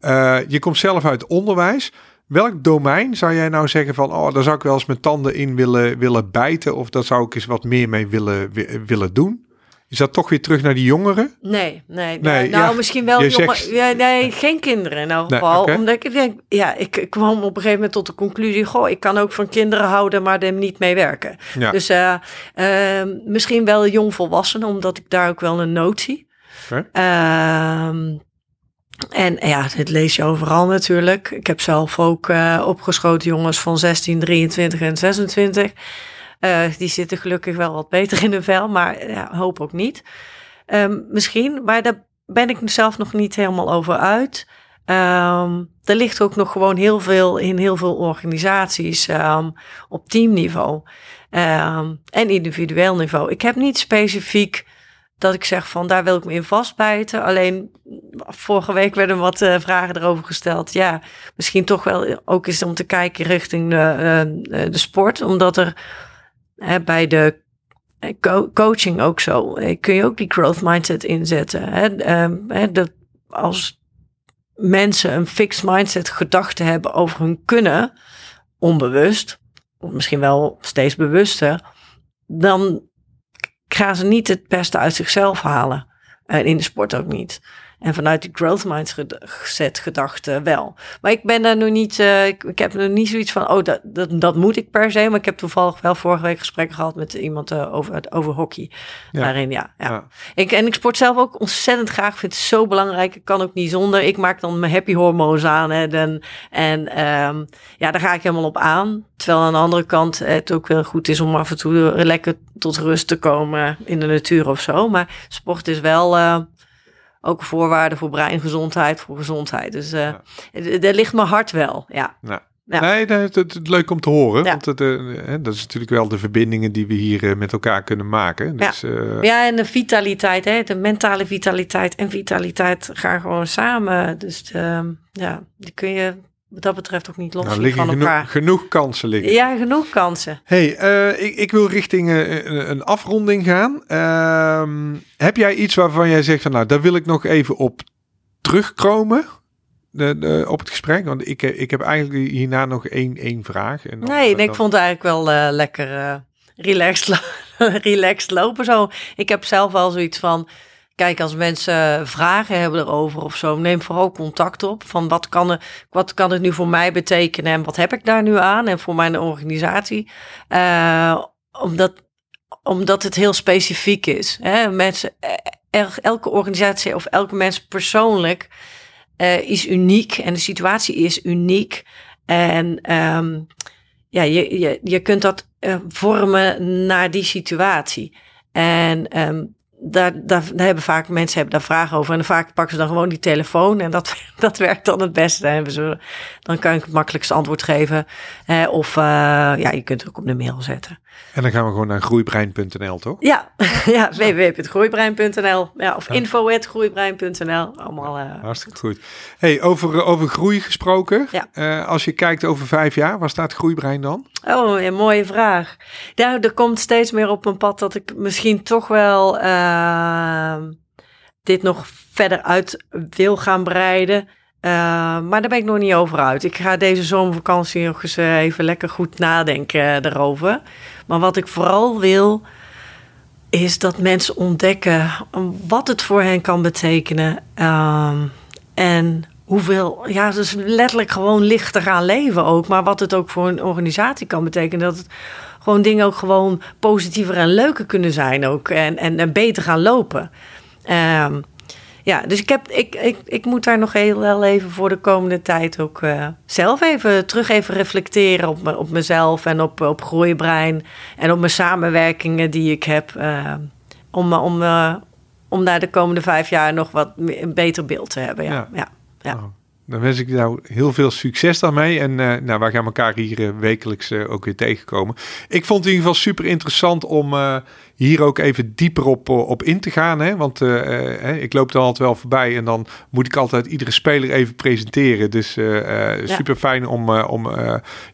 Uh, je komt zelf uit onderwijs. Welk domein zou jij nou zeggen van, oh, daar zou ik wel eens mijn tanden in willen, willen bijten of daar zou ik eens wat meer mee willen, willen doen? Is dat toch weer terug naar die jongeren? Nee, nee. nee nou, ja, misschien wel jongen, zegt... ja, nee, geen kinderen in elk geval. Nee, okay. Omdat ik denk, ja, ik, ik, kwam op een gegeven moment tot de conclusie: goh, ik kan ook van kinderen houden, maar er niet mee werken. Ja. Dus uh, uh, misschien wel jongvolwassenen, omdat ik daar ook wel een notie. Okay. Uh, en ja, dit lees je overal natuurlijk. Ik heb zelf ook uh, opgeschoten jongens van 16, 23 en 26. Uh, die zitten gelukkig wel wat beter in de vel, maar ja, hoop ook niet. Um, misschien, maar daar ben ik zelf nog niet helemaal over uit. Um, er ligt ook nog gewoon heel veel in heel veel organisaties um, op teamniveau en individueel niveau. Ik heb niet specifiek dat ik zeg van daar wil ik me in vastbijten. Alleen vorige week werden wat uh, vragen erover gesteld. Ja, misschien toch wel ook eens om te kijken richting de sport, omdat er Bij de co coaching ook zo. Kun je ook die growth mindset inzetten. Dat als mensen een fixed mindset gedachte hebben over hun kunnen, onbewust, of misschien wel steeds bewuster, dan gaan ze niet het beste uit zichzelf halen. En in de sport ook niet. En vanuit die growth mindset gedachte wel. Maar ik ben daar nog niet, uh, ik, ik, heb nog niet zoiets van, oh, dat, dat, dat moet ik per se. Maar ik heb toevallig wel vorige week gesprekken gehad met iemand uh, over, over hockey. Ja. Daarin, ja. ja. ja. Ik, en ik sport zelf ook ontzettend graag. vind het zo belangrijk. Ik kan ook niet zonder. Ik maak dan mijn happy hormones aan. Hè, en en um, ja, daar ga ik helemaal op aan. Terwijl aan de andere kant het ook wel goed is om af en toe lekker tot rust te komen in de natuur of zo. Maar sport is wel uh, ook een voorwaarde voor breingezondheid, voor gezondheid. Dus uh, ja. daar ligt mijn hart wel, ja. ja. Ja. Nee, dat, is leuk om te horen. Want het, uh, dat is natuurlijk wel de verbindingen die we hier uh, met elkaar kunnen maken. Dus, ja. Ja, en de vitaliteit, hè, de mentale vitaliteit en vitaliteit gaan gewoon samen. Dus de, ja, die kun je wat dat betreft ook niet los nou, van elkaar. Genoeg, kansen liggen. Ja, genoeg kansen. hey, uh, ik, ik, wil richting uh, een afronding gaan. Uh, heb jij iets waarvan jij zegt van nou, daar wil ik nog even op terugkomen? De, de, op het gesprek? Want ik, ik heb eigenlijk hierna nog één, één vraag. En nee, nee, ik vond het eigenlijk wel lekker relaxed, relaxed lopen zo. Ik heb zelf wel zoiets van Kijk, als mensen vragen hebben erover of zo, neem vooral contact op. Van wat kan, er, wat kan het nu voor mij betekenen en wat heb ik daar nu aan en voor mijn organisatie? Uh, omdat, omdat het heel specifiek is. Hè? Mensen, eh, elke organisatie of elke mens persoonlijk uh, is uniek en de situatie is uniek. En um, ja, je, je, je kunt dat uh, vormen naar die situatie. En um, daar, daar, daar, hebben vaak mensen hebben daar vragen over. En vaak pakken ze dan gewoon die telefoon. En dat, dat werkt dan het beste. Dan, hebben ze, dan kan ik het makkelijkste antwoord geven. Eh, of uh, ja, je kunt het ook op de mail zetten. En dan gaan we gewoon naar groeibrein.nl, toch? Ja, ja www.groeibrein.nl. Ja, of ja. info.groeibrein.nl. Allemaal uh, Hartstikke goed. Hey, over, over groei gesproken. Ja. Uh, als je kijkt over vijf jaar, waar staat Groeibrein dan? Oh, een mooie vraag. Nou, er komt steeds meer op mijn pad dat ik misschien toch wel dit nog verder uit wil gaan breiden. Uh, maar daar ben ik nog niet over uit. Ik ga deze zomervakantie nog eens even lekker goed nadenken erover. Maar wat ik vooral wil, is dat mensen ontdekken wat het voor hen kan betekenen. Uh, en hoeveel, ja, dus letterlijk gewoon lichter gaan leven ook. Maar wat het ook voor een organisatie kan betekenen. Dat het gewoon dingen ook gewoon positiever en leuker kunnen zijn ook. En, en, beter gaan lopen. Um, ja, dus ik, heb, ik, ik, ik moet daar nog heel wel even voor de komende tijd ook uh, zelf even terug even reflecteren op, me, op mezelf en op, op groeibrein en op mijn samenwerkingen die ik heb. Uh, om, om, uh, om daar de komende vijf jaar nog wat een beter beeld te hebben. Ja, ja. ja, ja. Oh. Dan wens ik jou heel veel succes daarmee. En uh, nou, wij gaan elkaar hier uh, wekelijks uh, ook weer tegenkomen. Ik vond het in ieder geval super interessant om hier ook even dieper op, op in te gaan. Hè? Want ik loop er altijd wel voorbij en dan moet ik altijd iedere speler even presenteren. Dus super fijn om, om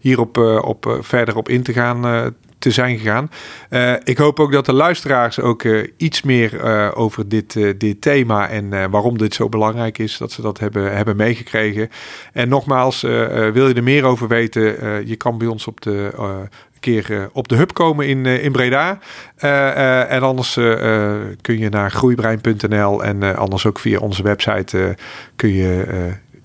hierop op, verder op in te gaan te zijn gegaan. Uh, ik hoop ook dat de luisteraars ook uh, iets meer uh, over dit, dit thema en waarom dit zo belangrijk is, dat ze dat hebben, hebben meegekregen. En nogmaals, wil je er meer over weten, je kan bij ons op de keer op de hub komen in, in Breda. en anders kun je naar groeibrein.nl en anders ook via onze website kun je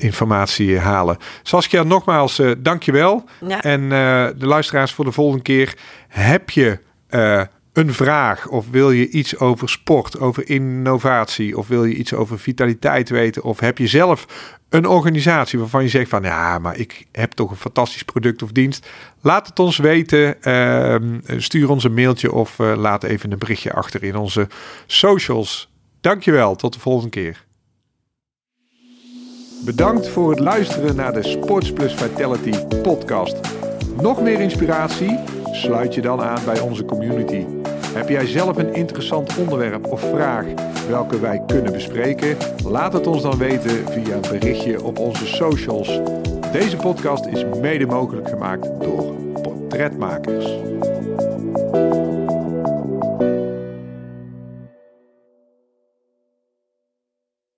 informatie halen. Saskia, nogmaals, uh, dankjewel. Ja. En uh, de luisteraars voor de volgende keer. Heb je uh, een vraag of wil je iets over sport, over innovatie of wil je iets over vitaliteit weten of heb je zelf een organisatie waarvan je zegt van ja, maar ik heb toch een fantastisch product of dienst. Laat het ons weten. Uh, stuur ons een mailtje of uh, laat even een berichtje achter in onze socials. Dankjewel, tot de volgende keer. Bedankt voor het luisteren naar de Sports Plus Vitality podcast. Nog meer inspiratie? Sluit je dan aan bij onze community. Heb jij zelf een interessant onderwerp of vraag welke wij kunnen bespreken? Laat het ons dan weten via een berichtje op onze socials. Deze podcast is mede mogelijk gemaakt door portretmakers.